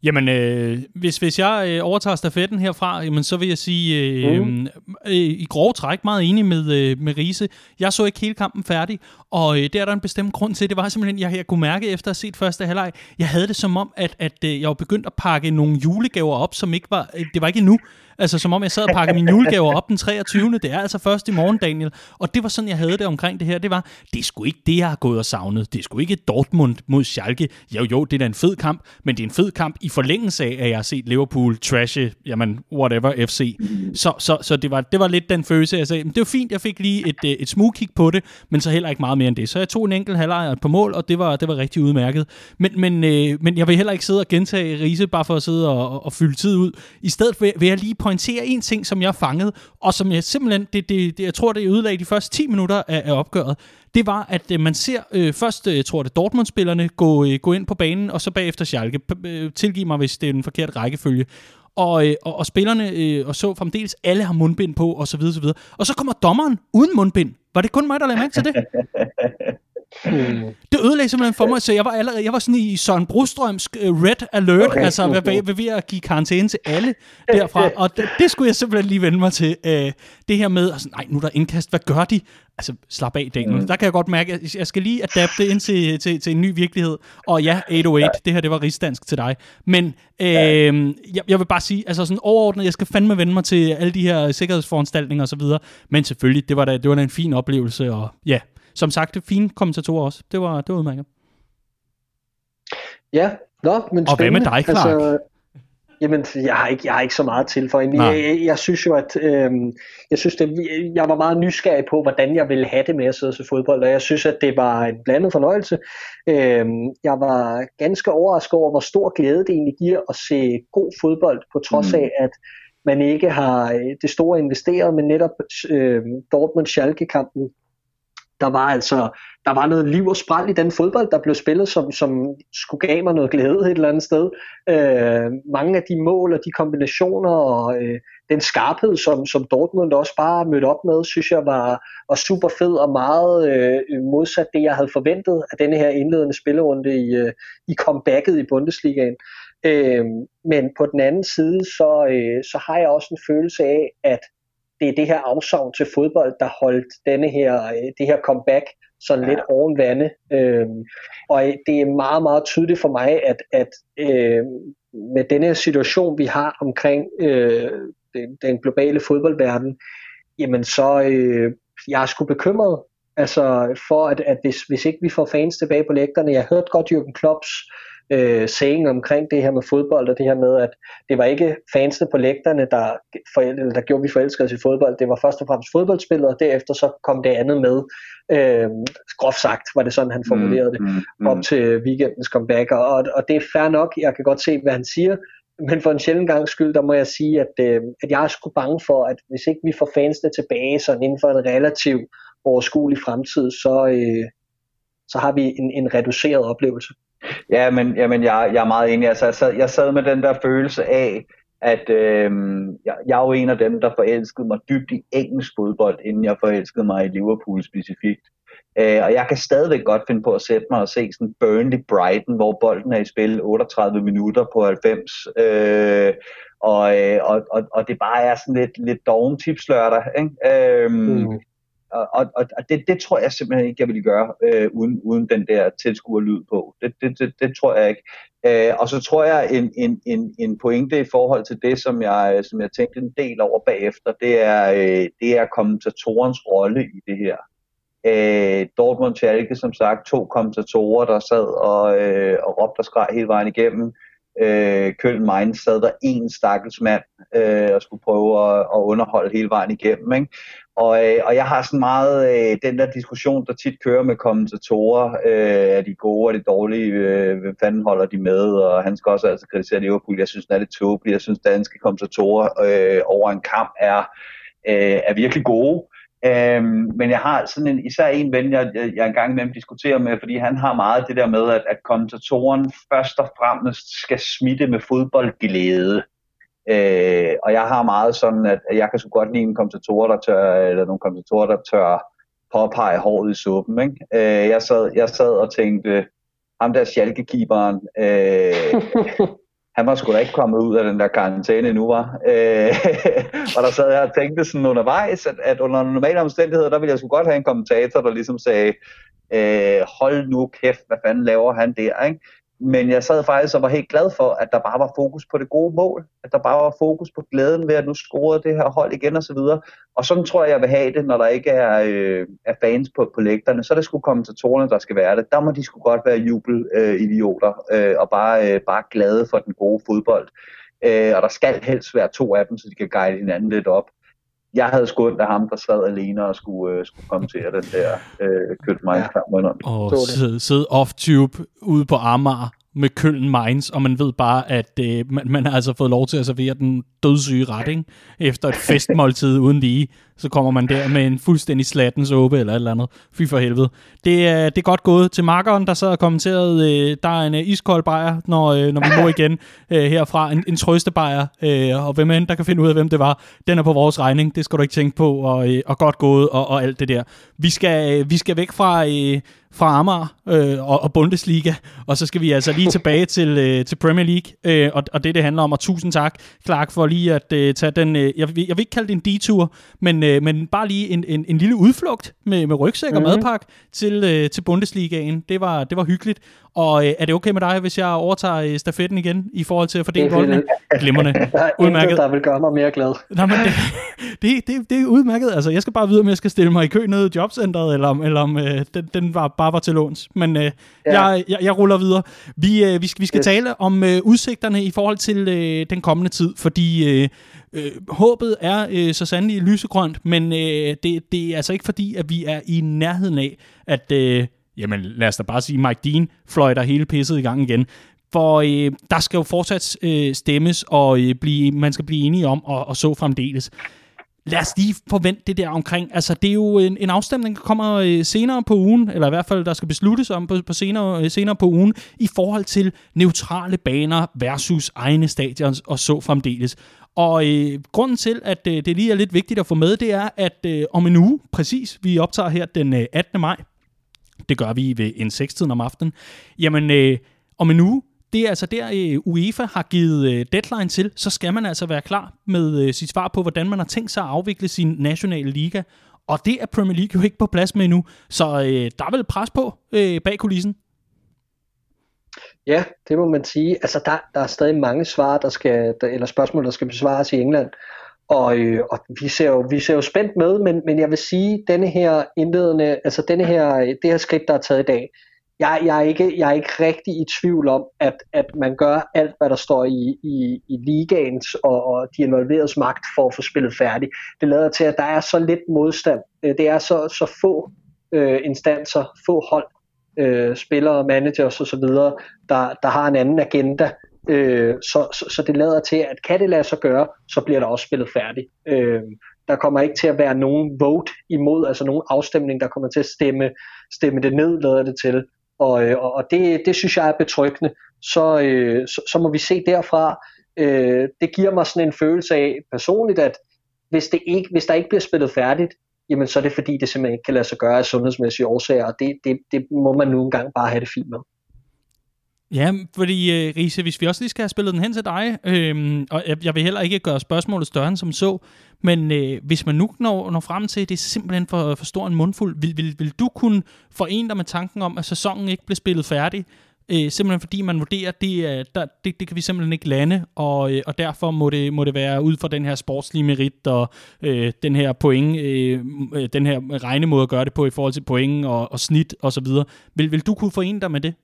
Jamen, øh, hvis, hvis jeg øh, overtager stafetten herfra, jamen, så vil jeg sige, øh, mm. øh, i grove træk meget enig med, øh, med Riese. Jeg så ikke hele kampen færdig, og øh, det er der en bestemt grund til. Det var simpelthen, jeg, jeg kunne mærke efter at have set første halvleg, jeg havde det som om, at, at øh, jeg var begyndt at pakke nogle julegaver op, som ikke var, øh, det var ikke nu. Altså som om jeg sad og pakkede mine julegaver op den 23. Det er altså først i morgen, Daniel. Og det var sådan, jeg havde det omkring det her. Det var, det er sgu ikke det, jeg har gået og savnet. Det er sgu ikke Dortmund mod Schalke. Jo, jo, det er da en fed kamp, men det er en fed kamp i forlængelse af, at jeg har set Liverpool trashe, jamen, whatever, FC. Så, så, så det, var, det var lidt den følelse, jeg sagde, det var fint, jeg fik lige et, øh, et smugkig på det, men så heller ikke meget mere end det. Så jeg tog en enkelt halvleg på mål, og det var, det var rigtig udmærket. Men, men, øh, men jeg vil heller ikke sidde og gentage Riese, bare for at sidde og, og, og fylde tid ud. I stedet vil, vil jeg lige pointere en ting, som jeg fangede, og som jeg simpelthen, det, det, det, jeg tror, det ødelagde de første 10 minutter af, af opgøret, det var, at øh, man ser øh, først, øh, jeg tror det, Dortmund-spillerne gå, øh, gå ind på banen, og så bagefter Schalke. Øh, tilgiv mig, hvis det er den forkerte rækkefølge. Og, øh, og, og spillerne, øh, og så fremdeles, alle har mundbind på, og så videre, så videre. Og så kommer dommeren uden mundbind. Var det kun mig, der lagde mærke til det? Det ødelagde simpelthen for mig, så jeg var allerede, jeg var sådan i Søren Brostrøms uh, red alert, okay. altså ved, ved, ved at give karantæne til alle derfra, og det, det skulle jeg simpelthen lige vende mig til. Uh, det her med, altså, nej, nu er der indkast, hvad gør de? Altså, slap af, Daniel. Mm. Der kan jeg godt mærke, at jeg skal lige adapte ind til, til, til en ny virkelighed. Og ja, 808, ja. det her, det var rigsdansk til dig. Men øh, ja. jeg, jeg vil bare sige, altså sådan overordnet, jeg skal fandme vende mig til alle de her sikkerhedsforanstaltninger og så videre. Men selvfølgelig, det var da, det var da en fin oplevelse, og ja, som sagt, fine kommentatorer også. Det var, det var udmærket. Ja, nå, men Og hvad med dig, Clark? Altså, Jamen, jeg har ikke, jeg har ikke så meget til for Jeg, jeg, jeg synes jo, at øh, jeg, synes, det, jeg var meget nysgerrig på, hvordan jeg ville have det med at sidde til fodbold, og jeg synes, at det var en blandet fornøjelse. Øh, jeg var ganske overrasket over, hvor stor glæde det egentlig giver at se god fodbold, på trods mm. af, at man ikke har øh, det store investeret, men netop øh, Dortmund-Schalke-kampen der var altså der var noget liv og spræl i den fodbold, der blev spillet, som, som skulle gav mig noget glæde et eller andet sted. Øh, mange af de mål og de kombinationer og øh, den skarphed, som, som Dortmund også bare mødte op med, synes jeg var, var super fed og meget øh, modsat det, jeg havde forventet af denne her indledende spillerunde i, øh, i comebacket i Bundesligaen. Øh, men på den anden side, så, øh, så har jeg også en følelse af, at det er det her afsavn til fodbold, der holdt denne her, øh, det her comeback sådan lidt oven vande. Øhm, og det er meget, meget tydeligt for mig, at, at øh, med denne situation, vi har omkring øh, den, den globale fodboldverden, jamen så øh, jeg er sgu bekymret. Altså for, at, at hvis, hvis ikke vi får fans tilbage på lægterne, jeg hørte godt Jürgen Klopps øh, saying omkring det her med fodbold, og det her med, at det var ikke fansene på lægterne, der, forældre, der gjorde vi forelskede os i fodbold, det var først og fremmest fodboldspillet, og derefter så kom det andet med. Øh, groft sagt var det sådan, han formulerede det, mm, mm, op til weekendens comeback, og, og det er fair nok, jeg kan godt se, hvad han siger, men for en sjældent gang skyld, der må jeg sige, at, øh, at jeg er sgu bange for, at hvis ikke vi får fansene tilbage sådan inden for en relativ overskuelig fremtid, så, øh, så har vi en, en reduceret oplevelse. Ja, men jamen, jeg, jeg er meget enig. Altså, jeg, sad, jeg sad med den der følelse af, at øh, jeg, jeg er jo en af dem, der forelskede mig dybt i engelsk fodbold, inden jeg forelskede mig i Liverpool specifikt. Øh, og jeg kan stadigvæk godt finde på at sætte mig og se sådan Burnley Brighton, hvor bolden er i spil 38 minutter på 90. Øh, og, øh, og, og, og det bare er sådan lidt, lidt doven tipslørdag. Ikke? Øh, mm og, og, og det, det tror jeg simpelthen ikke, jeg ville gøre øh, uden, uden den der tilskuerlyd på. Det, det, det, det tror jeg ikke. Øh, og så tror jeg, en, en, en, en pointe i forhold til det, som jeg, som jeg tænkte en del over bagefter, det er, øh, det er kommentatorens rolle i det her. Øh, Dortmund Schalke, som sagt, to kommentatorer, der sad og, øh, og råbte og skreg hele vejen igennem. Øh, Køln Mainz sad der en stakkels mand øh, og skulle prøve at, at underholde hele vejen igennem. Ikke? Og, øh, og jeg har sådan meget øh, den der diskussion, der tit kører med kommentatorer, øh, er de gode og de dårlige, øh, hvem fanden holder de med, og han skal også altså kritisere Liverpool. Jeg synes, den er lidt tåbelig. Jeg synes, danske kommentatorer øh, over en kamp er, øh, er virkelig gode. Øhm, men jeg har sådan en, især en ven, jeg, jeg engang imellem diskuterer med, fordi han har meget det der med, at, at kommentatoren først og fremmest skal smitte med fodboldglæde. Øh, og jeg har meget sådan, at jeg kan så godt lide en kommentator, der tør, eller nogle kommentatorer, der tør påpege håret i suppen. Ikke? Øh, jeg, sad, jeg sad og tænkte, ham der Schalke-keeperen, øh, han var sgu da ikke kommet ud af den der karantæne endnu, var. Øh, og der sad jeg og tænkte sådan undervejs, at, at under normale omstændigheder, der ville jeg sgu godt have en kommentator, der ligesom sagde, øh, hold nu kæft, hvad fanden laver han der, ikke? Men jeg sad faktisk og var helt glad for, at der bare var fokus på det gode mål. At der bare var fokus på glæden ved, at nu scorede det her hold igen og så videre. Og sådan tror jeg, jeg vil have det, når der ikke er, øh, er fans på, på lægterne. Så er det sgu kommentatorerne, der skal være det. Der må de sgu godt være jubelidioter øh, øh, og bare, øh, bare glade for den gode fodbold. Øh, og der skal helst være to af dem, så de kan guide hinanden lidt op jeg havde sgu af ham, der sad alene og skulle, øh, skulle kommentere den der øh, Køln Mainz kamp. Ja. Og sidde, sidde off-tube ude på Amager med Køln Mainz, og man ved bare, at øh, man, man har altså fået lov til at servere den dødssyge ret, ikke? Efter et festmåltid uden lige, så kommer man der med en fuldstændig slatten såbe eller et eller andet. Fy for helvede. Det er, det er godt gået til markeren, der sad og kommenterede, øh, der er en øh, iskold bajer, når, øh, når vi må igen øh, herfra. En, en trøstebajer, øh, og hvem end der kan finde ud af, hvem det var, den er på vores regning. Det skal du ikke tænke på, og, øh, og godt gået, og, og alt det der. Vi skal, øh, vi skal væk fra... Øh, fra Amager øh, og, og Bundesliga, og så skal vi altså lige tilbage til, øh, til Premier League, øh, og, og det det handler om, og tusind tak, Clark, for lige at øh, tage den, øh, jeg, jeg vil ikke kalde det en detur, men, øh, men bare lige en, en, en lille udflugt med, med rygsæk og mm-hmm. madpakke til, øh, til Bundesligaen. Det var, det var hyggeligt, og øh, er det okay med dig, hvis jeg overtager øh, stafetten igen i forhold til at fordele boldene? Glimrende. Der er udmærket. intet, der vil gøre mig mere glad. Nå, men det, det, det, det er udmærket. Altså, jeg skal bare vide, om jeg skal stille mig i kø nede i jobcentret, eller om, eller om øh, den, den var, bare var til låns. Men øh, ja. jeg, jeg, jeg ruller videre. Vi, øh, vi skal, vi skal yes. tale om øh, udsigterne i forhold til øh, den kommende tid, fordi... Øh, Øh, håbet er øh, så sandelig lysegrønt, men øh, det, det er altså ikke fordi, at vi er i nærheden af, at øh, jamen lad os da bare sige, Mike Dean fløjter hele pisset i gang igen. For øh, der skal jo fortsat øh, stemmes, og øh, blive, man skal blive enige om, og, og så fremdeles. Lad os lige forvente det der omkring. Altså, det er jo en, en afstemning, der kommer øh, senere på ugen, eller i hvert fald, der skal besluttes om på, på senere, øh, senere på ugen, i forhold til neutrale baner versus egne stadions, og så fremdeles. Og øh, grunden til, at øh, det lige er lidt vigtigt at få med, det er, at øh, om en uge, præcis, vi optager her den øh, 18. maj, det gør vi ved en 6 om aftenen. Jamen, øh, om en uge, det er altså der, øh, UEFA har givet øh, deadline til, så skal man altså være klar med øh, sit svar på, hvordan man har tænkt sig at afvikle sin nationale liga. Og det er Premier League jo ikke på plads med endnu, så øh, der er vel pres på øh, bag kulissen. Ja, det må man sige. Altså, der, der er stadig mange svar, der skal, der, eller spørgsmål, der skal besvares i England. Og, øh, og vi, ser jo, vi ser jo spændt med, men, men jeg vil sige, denne her indledende, altså denne her, det her skridt, der er taget i dag, jeg, jeg, er ikke, jeg er ikke rigtig i tvivl om, at, at man gør alt, hvad der står i, i, i ligaens og, og de involveredes magt for at få spillet færdigt. Det lader til, at der er så lidt modstand. Øh, det er så, så få øh, instanser, få hold, øh, spillere, managers osv., der, der har en anden agenda Øh, så, så, så det lader til, at kan det lade sig gøre, så bliver der også spillet færdigt. Øh, der kommer ikke til at være nogen vote imod, altså nogen afstemning, der kommer til at stemme, stemme det ned, lader det til. Og, øh, og det, det synes jeg er betryggende. Så, øh, så, så må vi se derfra. Øh, det giver mig sådan en følelse af personligt, at hvis, det ikke, hvis der ikke bliver spillet færdigt, jamen så er det fordi, det simpelthen ikke kan lade sig gøre af sundhedsmæssige årsager, og det, det, det må man nu engang bare have det fint med. Ja, fordi øh, Riese, hvis vi også lige skal have spillet den hen til dig, øh, og jeg, jeg vil heller ikke gøre spørgsmålet større end som så, men øh, hvis man nu når, når frem til, at det er simpelthen for, for stor en mundfuld, vil, vil, vil du kunne forene dig med tanken om, at sæsonen ikke bliver spillet færdig, øh, simpelthen fordi man vurderer, det, er, der, det, det kan vi simpelthen ikke lande, og, øh, og derfor må det, må det være ud fra den her sportslige merit og øh, den her point, øh, øh den her regnemåde at gøre det på i forhold til point og, og snit osv. Vil, vil du kunne forene dig med det?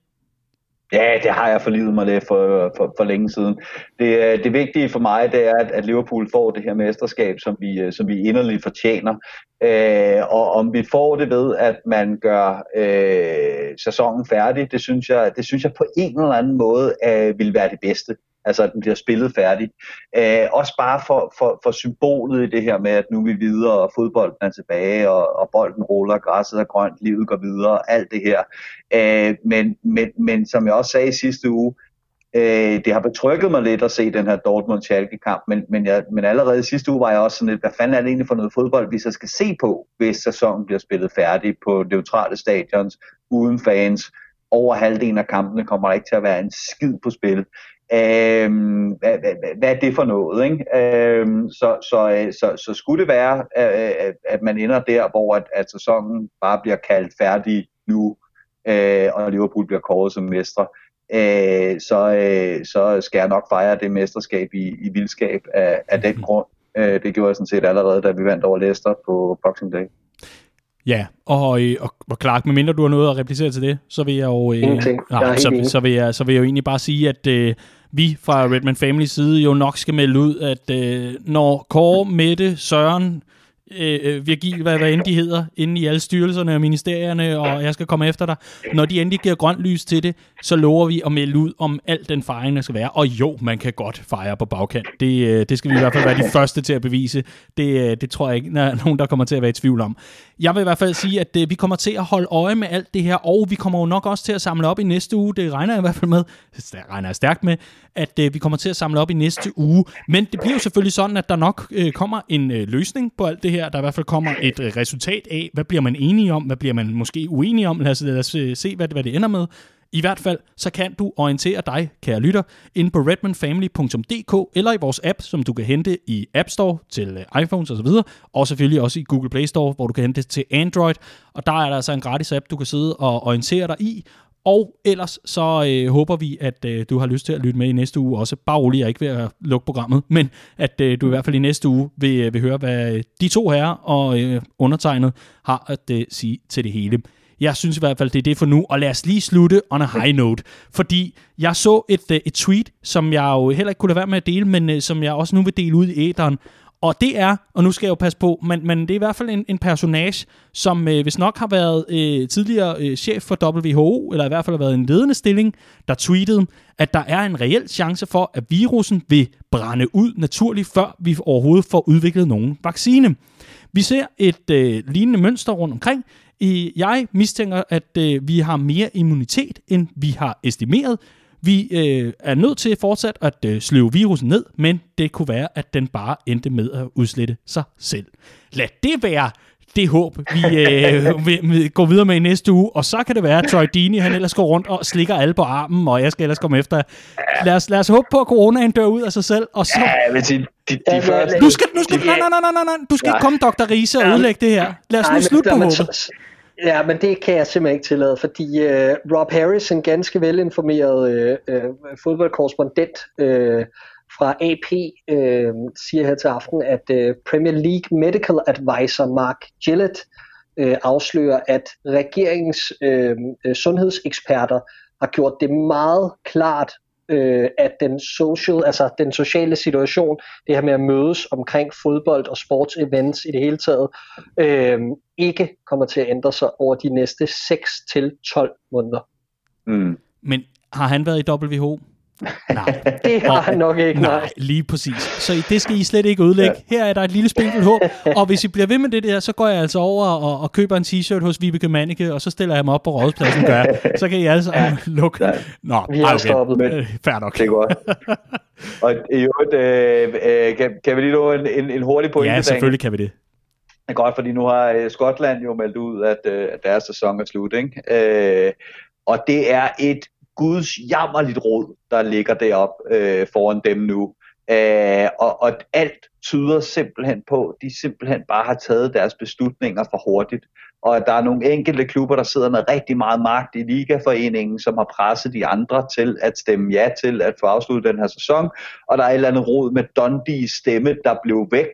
Ja, det har jeg forlivet mig lidt for, for, for længe siden. Det, øh, det vigtige for mig, det er, at, at Liverpool får det her mesterskab, som vi, øh, som vi inderligt fortjener. Øh, og om vi får det ved, at man gør øh, sæsonen færdig, det synes, jeg, det synes jeg på en eller anden måde øh, vil være det bedste altså at den bliver spillet færdigt. Øh, også bare for, for, for symbolet i det her med, at nu er vi videre, og fodbolden er tilbage, og, og bolden ruller, græsset er grønt, livet går videre, alt det her. Øh, men, men, men som jeg også sagde i sidste uge, øh, det har betrykket mig lidt at se den her Dortmund-Schalke-kamp, men, men, jeg, men allerede sidste uge var jeg også sådan lidt, hvad fanden er det egentlig for noget fodbold, vi så skal se på, hvis sæsonen bliver spillet færdig på neutrale stadions, uden fans, over halvdelen af kampene kommer der ikke til at være en skid på spil. Øhm, hvad, hvad, hvad er det for noget? Ikke? Øhm, så, så, øh, så, så skulle det være, at, at man ender der, hvor at, at sæsonen bare bliver kaldt færdig nu, øh, og Liverpool bliver kåret som mestre, øh, så, øh, så skal jeg nok fejre det mesterskab i, i vildskab af, af den grund. Øh, det gjorde jeg sådan set allerede, da vi vandt over Leicester på Boxing Day. Ja, og, øh, og, og Clark, medmindre du har noget at replicere til det, så vil jeg jo... Øh, nej, så, så, vil jeg, så vil jeg jo egentlig bare sige, at øh, vi fra Redman Family side jo nok skal melde ud, at øh, når Kåre, Mette, Søren, øh, Øh, øh, Virgil, hvad, hvad end de hedder, inde i alle styrelserne og ministerierne, og jeg skal komme efter dig. Når de endelig giver grønt lys til det, så lover vi at melde ud om al den fejring, der skal være. Og jo, man kan godt fejre på bagkant. Det, øh, det skal vi i hvert fald være de første til at bevise. Det, øh, det tror jeg ikke, der er nogen, der kommer til at være i tvivl om. Jeg vil i hvert fald sige, at øh, vi kommer til at holde øje med alt det her, og vi kommer jo nok også til at samle op i næste uge. Det regner jeg i hvert fald med. Det regner jeg stærkt med, at øh, vi kommer til at samle op i næste uge. Men det bliver jo selvfølgelig sådan, at der nok øh, kommer en løsning på alt det her. Der i hvert fald kommer et øh, resultat af, hvad bliver man enige om, hvad bliver man måske uenige om. Lad os, lad os øh, se, hvad, hvad det ender med. I hvert fald, så kan du orientere dig, kære lytter, inde på redmanfamily.dk eller i vores app, som du kan hente i App Store til øh, iPhones osv., og selvfølgelig også i Google Play Store, hvor du kan hente det til Android. Og der er der altså en gratis app, du kan sidde og orientere dig i, og ellers så øh, håber vi, at øh, du har lyst til at lytte med i næste uge også. Bare rolig, jeg er ikke ved at lukke programmet, men at øh, du i hvert fald i næste uge vil, øh, vil høre, hvad de to herrer og øh, undertegnet har at øh, sige til det hele. Jeg synes i hvert fald, det er det for nu, og lad os lige slutte on a high note, fordi jeg så et, øh, et tweet, som jeg jo heller ikke kunne lade være med at dele, men øh, som jeg også nu vil dele ud i æderen, og det er, og nu skal jeg jo passe på, men, men det er i hvert fald en, en personage, som øh, hvis nok har været øh, tidligere øh, chef for WHO, eller i hvert fald har været en ledende stilling, der tweetede, at der er en reel chance for, at virussen vil brænde ud naturligt, før vi overhovedet får udviklet nogen vaccine. Vi ser et øh, lignende mønster rundt omkring. Jeg mistænker, at øh, vi har mere immunitet, end vi har estimeret. Vi øh, er nødt til fortsat at øh, sløve virusen ned, men det kunne være, at den bare endte med at udslette sig selv. Lad det være det håb, vi øh, vil, vil gå videre med i næste uge. Og så kan det være, at Troy Dini, han ellers går rundt og slikker alle på armen, og jeg skal ellers komme efter. Lad os, lad os håbe på, at coronaen dør ud af sig selv. Og så... Ja, men de, de, de første, du skal, nu skal, nej, nej, nej, nej, nej, du skal ikke komme, Dr. Riese, og udlægge det her. Lad os nu slutte på håbet. Ja, men det kan jeg simpelthen ikke tillade, fordi øh, Rob Harris, en ganske velinformeret øh, øh fodboldkorrespondent øh, fra AP, øh, siger her til aften, at øh, Premier League Medical Advisor Mark Gillett øh, afslører, at regeringens øh, øh sundhedseksperter har gjort det meget klart øh, at den social, altså den sociale situation, det her med at mødes omkring fodbold og sportsevents i det hele taget, øh, ikke kommer til at ændre sig over de næste 6 til 12 måneder. Mm. Men har han været i WHO? Nej. det har han nok ikke, nej. nej. lige præcis. Så det skal I slet ikke udlægge. Her er der et lille spinkelt håb, og hvis I bliver ved med det der, så går jeg altså over og, og køber en t-shirt hos Vibeke Manneke, og så stiller jeg mig op på rådspladsen, gør jeg. Så kan I altså lukke. Nå, Vi har okay. stoppet. Men, øh, Fair nok. Det er godt. og i øvrigt, øh, øh, kan, kan vi lige nå en, en, en hurtig pointe? Ja, selvfølgelig kan vi det. Det er godt, fordi nu har øh, Skotland jo meldt ud, at, at deres sæson er slut, ikke? Øh, og det er et guds jammerligt råd, der ligger derop øh, foran dem nu. Øh, og, og alt tyder simpelthen på, at de simpelthen bare har taget deres beslutninger for hurtigt. Og at der er nogle enkelte klubber, der sidder med rigtig meget magt i Ligaforeningen, som har presset de andre til at stemme ja til at få afsluttet den her sæson. Og der er et eller andet rod med Dundees stemme, der blev væk,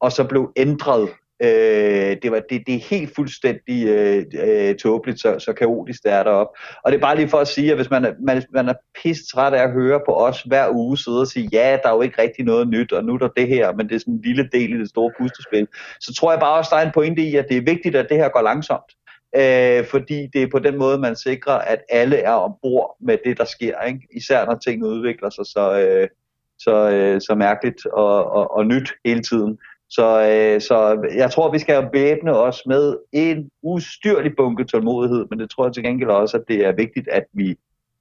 og så blev ændret Øh, det, var, det, det er helt fuldstændig øh, øh, tåbeligt, så, så kaotisk det er deroppe. Og det er bare lige for at sige, at hvis man man, man er pist træt af at høre på os hver uge sidde og sige, ja, der er jo ikke rigtig noget nyt, og nu er der det her, men det er sådan en lille del i det store pustespil, så tror jeg bare også, der er en pointe i, at det er vigtigt, at det her går langsomt. Øh, fordi det er på den måde, man sikrer, at alle er ombord med det, der sker. Ikke? Især når tingene udvikler sig så, øh, så, øh, så mærkeligt og, og, og nyt hele tiden. Så, øh, så jeg tror, vi skal væbne os med en ustyrlig bunke tålmodighed, men det tror jeg til gengæld også, at det er vigtigt, at vi,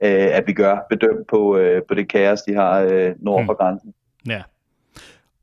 øh, at vi gør bedømt på, øh, på det kaos, de har øh, nord for mm. grænsen. Ja.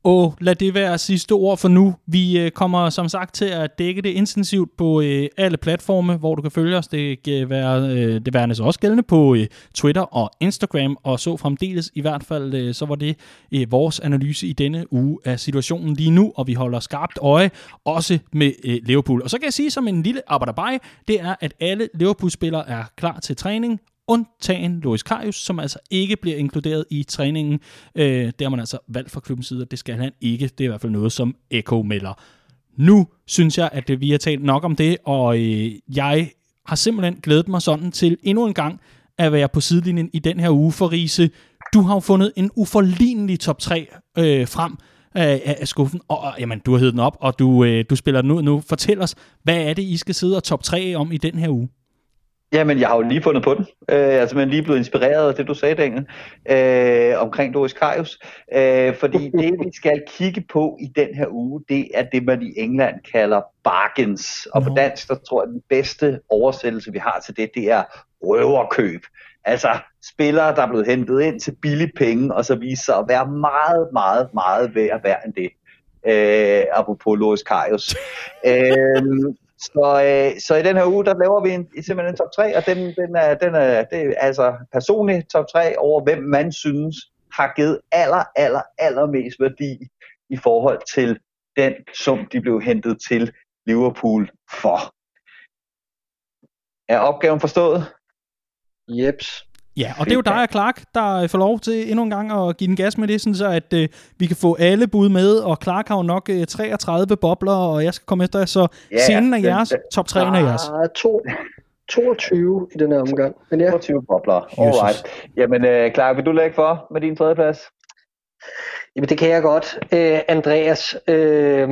Og lad det være sidste ord for nu. Vi øh, kommer som sagt til at dække det intensivt på øh, alle platforme, hvor du kan følge os. Det kan være øh, det værende så også gældende på øh, Twitter og Instagram, og så fremdeles i hvert fald, øh, så var det øh, vores analyse i denne uge af situationen lige nu, og vi holder skarpt øje, også med øh, Liverpool. Og så kan jeg sige som en lille arbejderbej, det er, at alle Liverpool-spillere er klar til træning, undtagen Louis Karius, som altså ikke bliver inkluderet i træningen. Øh, det har man altså valgt fra klubbens side, og det skal han ikke. Det er i hvert fald noget, som Eko melder. Nu synes jeg, at vi har talt nok om det, og øh, jeg har simpelthen glædet mig sådan til endnu en gang at være på sidelinjen i den her uge for Riese. Du har jo fundet en uforlignelig top 3 øh, frem af, af skuffen, og, og jamen, du har heddet den op, og du, øh, du spiller den ud nu. Fortæl os, hvad er det, I skal sidde og top 3 om i den her uge? Jamen, jeg har jo lige fundet på den. Øh, jeg er simpelthen lige blevet inspireret af det, du sagde, Daniel, øh, omkring Doris Karius. Øh, fordi det, vi skal kigge på i den her uge, det er det, man i England kalder bargains. Og på dansk, der tror jeg, den bedste oversættelse, vi har til det, det er røverkøb. Altså spillere, der er blevet hentet ind til billige penge, og så viser sig at være meget, meget, meget værd, værd end det. Øh, apropos Loris Karius. øh, så, øh, så i den her uge, der laver vi en, simpelthen en top 3, og den, den er, den er, det er altså personlig top 3 over, hvem man synes har givet aller, aller, aller mest værdi i forhold til den sum, de blev hentet til Liverpool for. Er opgaven forstået? Jeps. Ja, og det er jo dig og Clark, der får lov til endnu en gang at give den gas med det, sådan så at øh, vi kan få alle bud med, og Clark har jo nok øh, 33 bobler, og jeg skal komme efter, så ja, scenen er jeres, den, top 3 er jeres. Ah, to, 22 i den her omgang. Men ja. 22 bobler, alright. Jamen øh, Clark, vil du lægge for med din tredje plads? Jamen det kan jeg godt. Øh, Andreas, øh,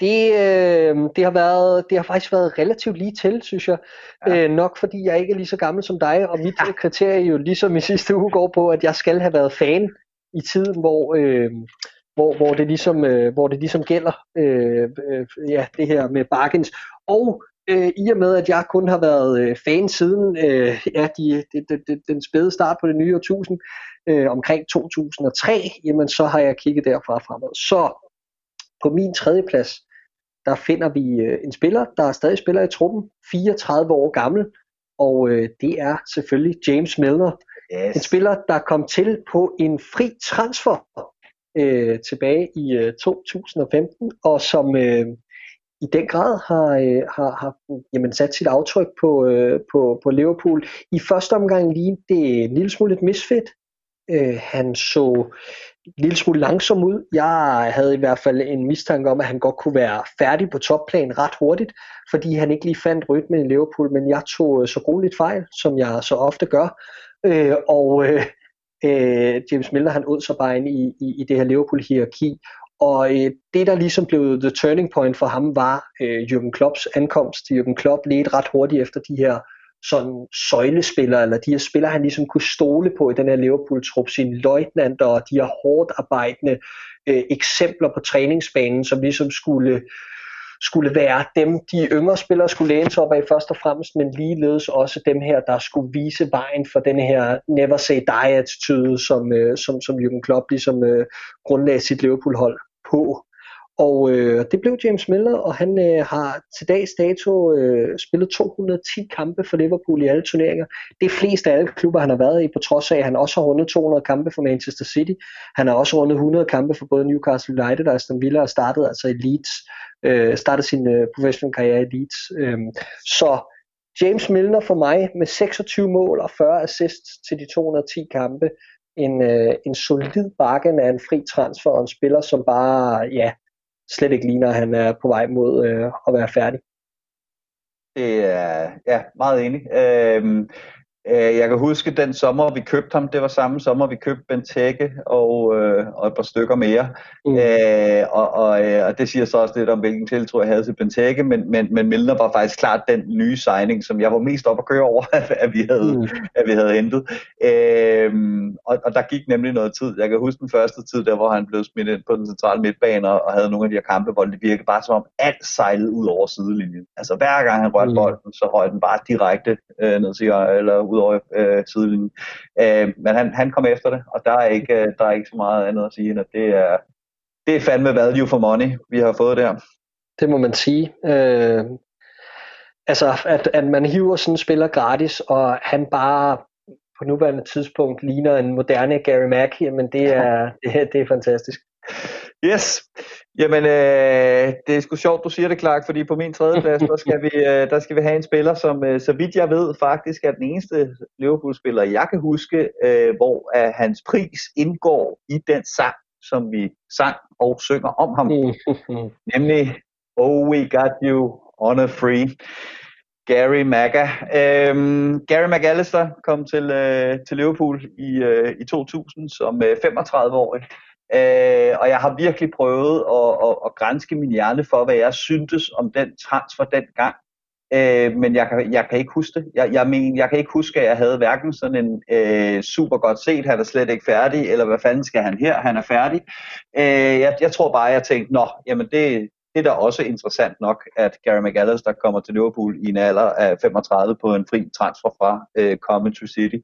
det, øh, det, har været, det har faktisk været relativt lige til, synes jeg. Ja. Øh, nok fordi jeg ikke er lige så gammel som dig, og mit ja. kriterie jo ligesom i sidste uge går på, at jeg skal have været fan i tiden, hvor, øh, hvor, hvor, det, ligesom, øh, hvor det ligesom gælder øh, øh, ja, det her med bargains. Og øh, i og med, at jeg kun har været øh, fan siden øh, ja, de, de, de, de, den spæde start på det nye årtusind, øh, omkring 2003, jamen så har jeg kigget derfra fremad. Så på min tredje plads, der finder vi øh, en spiller, der er stadig spiller i truppen, 34 år gammel, og øh, det er selvfølgelig James Milner. Yes. En spiller, der kom til på en fri transfer øh, tilbage i øh, 2015, og som øh, i den grad har, øh, har, har jamen, sat sit aftryk på, øh, på, på Liverpool. I første omgang lige det en lille smule et misfit. Øh, han så lille smule langsom ud. Jeg havde i hvert fald en mistanke om, at han godt kunne være færdig på topplan ret hurtigt, fordi han ikke lige fandt rytmen i Liverpool, men jeg tog øh, så grueligt fejl, som jeg så ofte gør. Øh, og øh, øh, James Milner, han åd sig bare ind i, i, i det her Liverpool-hierarki, og øh, det, der ligesom blev the turning point for ham, var øh, Jürgen Klopps ankomst. Jürgen Klopp ledte ret hurtigt efter de her sådan søjlespillere, eller de her spillere, han ligesom kunne stole på i den her Liverpool-trup, sine løjtnanter og de her hårdt arbejdende øh, eksempler på træningsbanen, som ligesom skulle, skulle være dem, de yngre spillere skulle læne sig op af først og fremmest, men ligeledes også dem her, der skulle vise vejen for den her never say die attitude, som, øh, som, som Jürgen Klopp ligesom øh, grundlagde sit Liverpool-hold på. Og øh, det blev James Milner, og han øh, har til dags dato øh, spillet 210 kampe for Liverpool i alle turneringer. Det er flest af alle klubber, han har været i, på trods af, at han også har rundet 200 kampe for Manchester City. Han har også rundet 100 kampe for både Newcastle United og Aston Villa og startede altså i Leeds. Øh, startede sin øh, professionelle karriere i Leeds. Øh, så James Milner for mig med 26 mål og 40 assists til de 210 kampe. En, øh, en solid bakken af en fri transfer og en spiller, som bare, ja, slet ikke ligner, at han er på vej mod øh, at være færdig. Det er ja, meget enig. Øhm, Øh, jeg kan huske den sommer, vi købte ham. Det var samme sommer, vi købte Benteke og, øh, og et par stykker mere. Mm. Øh, og, og, øh, og det siger så også lidt om, hvilken tiltro jeg havde til Benteke, men, men, men Milner var faktisk klart den nye signing, som jeg var mest op at køre over, at vi havde, mm. at vi havde hentet. Øh, og, og der gik nemlig noget tid. Jeg kan huske den første tid, der hvor han blev smidt ind på den centrale midtbane og, og havde nogle af de her kampe, hvor det virkede bare som om alt sejlede ud over sidelinjen. Altså hver gang han rørte mm. bolden, så røg den bare direkte øh, ned til, eller ud over øh, sidelinjen. Øh, men han, han kom efter det, og der er, ikke, øh, der er ikke så meget andet at sige, end at det er, det er fandme value for money, vi har fået der. Det må man sige. Øh, altså, at, at man hiver sådan en spiller gratis, og han bare på nuværende tidspunkt ligner en moderne Gary Mack, men det er, det, er, det er fantastisk. Yes. Jamen, øh, det er sgu sjovt, du siger det, Clark, fordi på min tredje plads, der skal vi, øh, der skal vi have en spiller, som øh, så vidt jeg ved, faktisk er den eneste Liverpool-spiller, jeg kan huske, øh, hvor øh, hans pris indgår i den sang, som vi sang og synger om ham. Nemlig, Oh, we got you on a free. Gary Maga. Øhm, Gary McAllister kom til, øh, til Liverpool i, øh, i 2000 som øh, 35-årig. Øh, og jeg har virkelig prøvet at, at, at grænske min hjerne for, hvad jeg syntes om den transfer dengang. Øh, men jeg kan, jeg kan ikke huske det. Jeg, jeg, men, jeg kan ikke huske, at jeg havde hverken sådan en øh, super godt set, han er slet ikke færdig, eller hvad fanden skal han her, han er færdig. Øh, jeg, jeg tror bare, jeg tænkte, nå, jamen det, det er da også interessant nok, at Gary McAllister kommer til Liverpool i en alder af 35 på en fri transfer fra øh, Coventry City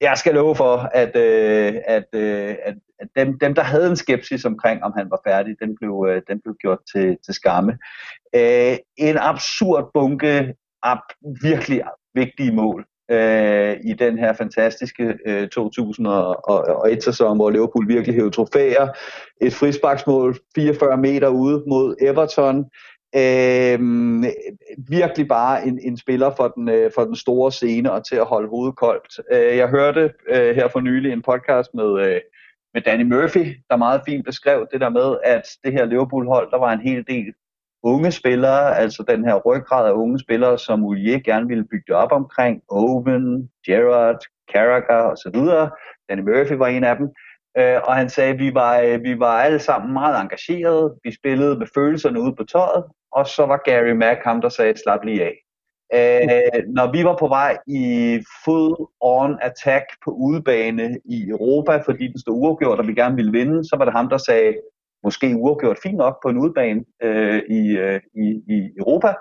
jeg skal love for, at, øh, at, øh, at, at dem, dem, der havde en skepsis omkring, om han var færdig, den blev, øh, den blev gjort til, til skamme. Øh, en absurd bunke af virkelig vigtige mål øh, i den her fantastiske øh, 2001-sæson, hvor Liverpool virkelig hævde trofæer. Et frisparksmål 44 meter ude mod Everton. Øh, virkelig bare en, en spiller for den, øh, for den store scene og til at holde hovedet koldt. Øh, jeg hørte øh, her for nylig en podcast med, øh, med Danny Murphy, der meget fint beskrev det der med, at det her Liverpool-hold, der var en hel del unge spillere, altså den her ryggrad af unge spillere, som Ulier gerne ville bygge op omkring, Owen, Gerrard, Carragher osv. Danny Murphy var en af dem. Øh, og han sagde, at vi var, øh, vi var alle sammen meget engagerede, vi spillede med følelserne ude på tøjet, og så var Gary Mack ham, der sagde, slap lige af. Øh, når vi var på vej i full on attack på udebane i Europa, fordi den stod uafgjort, og vi gerne ville vinde, så var det ham, der sagde, måske uafgjort fint nok på en udebane øh, i, øh, i, i Europa.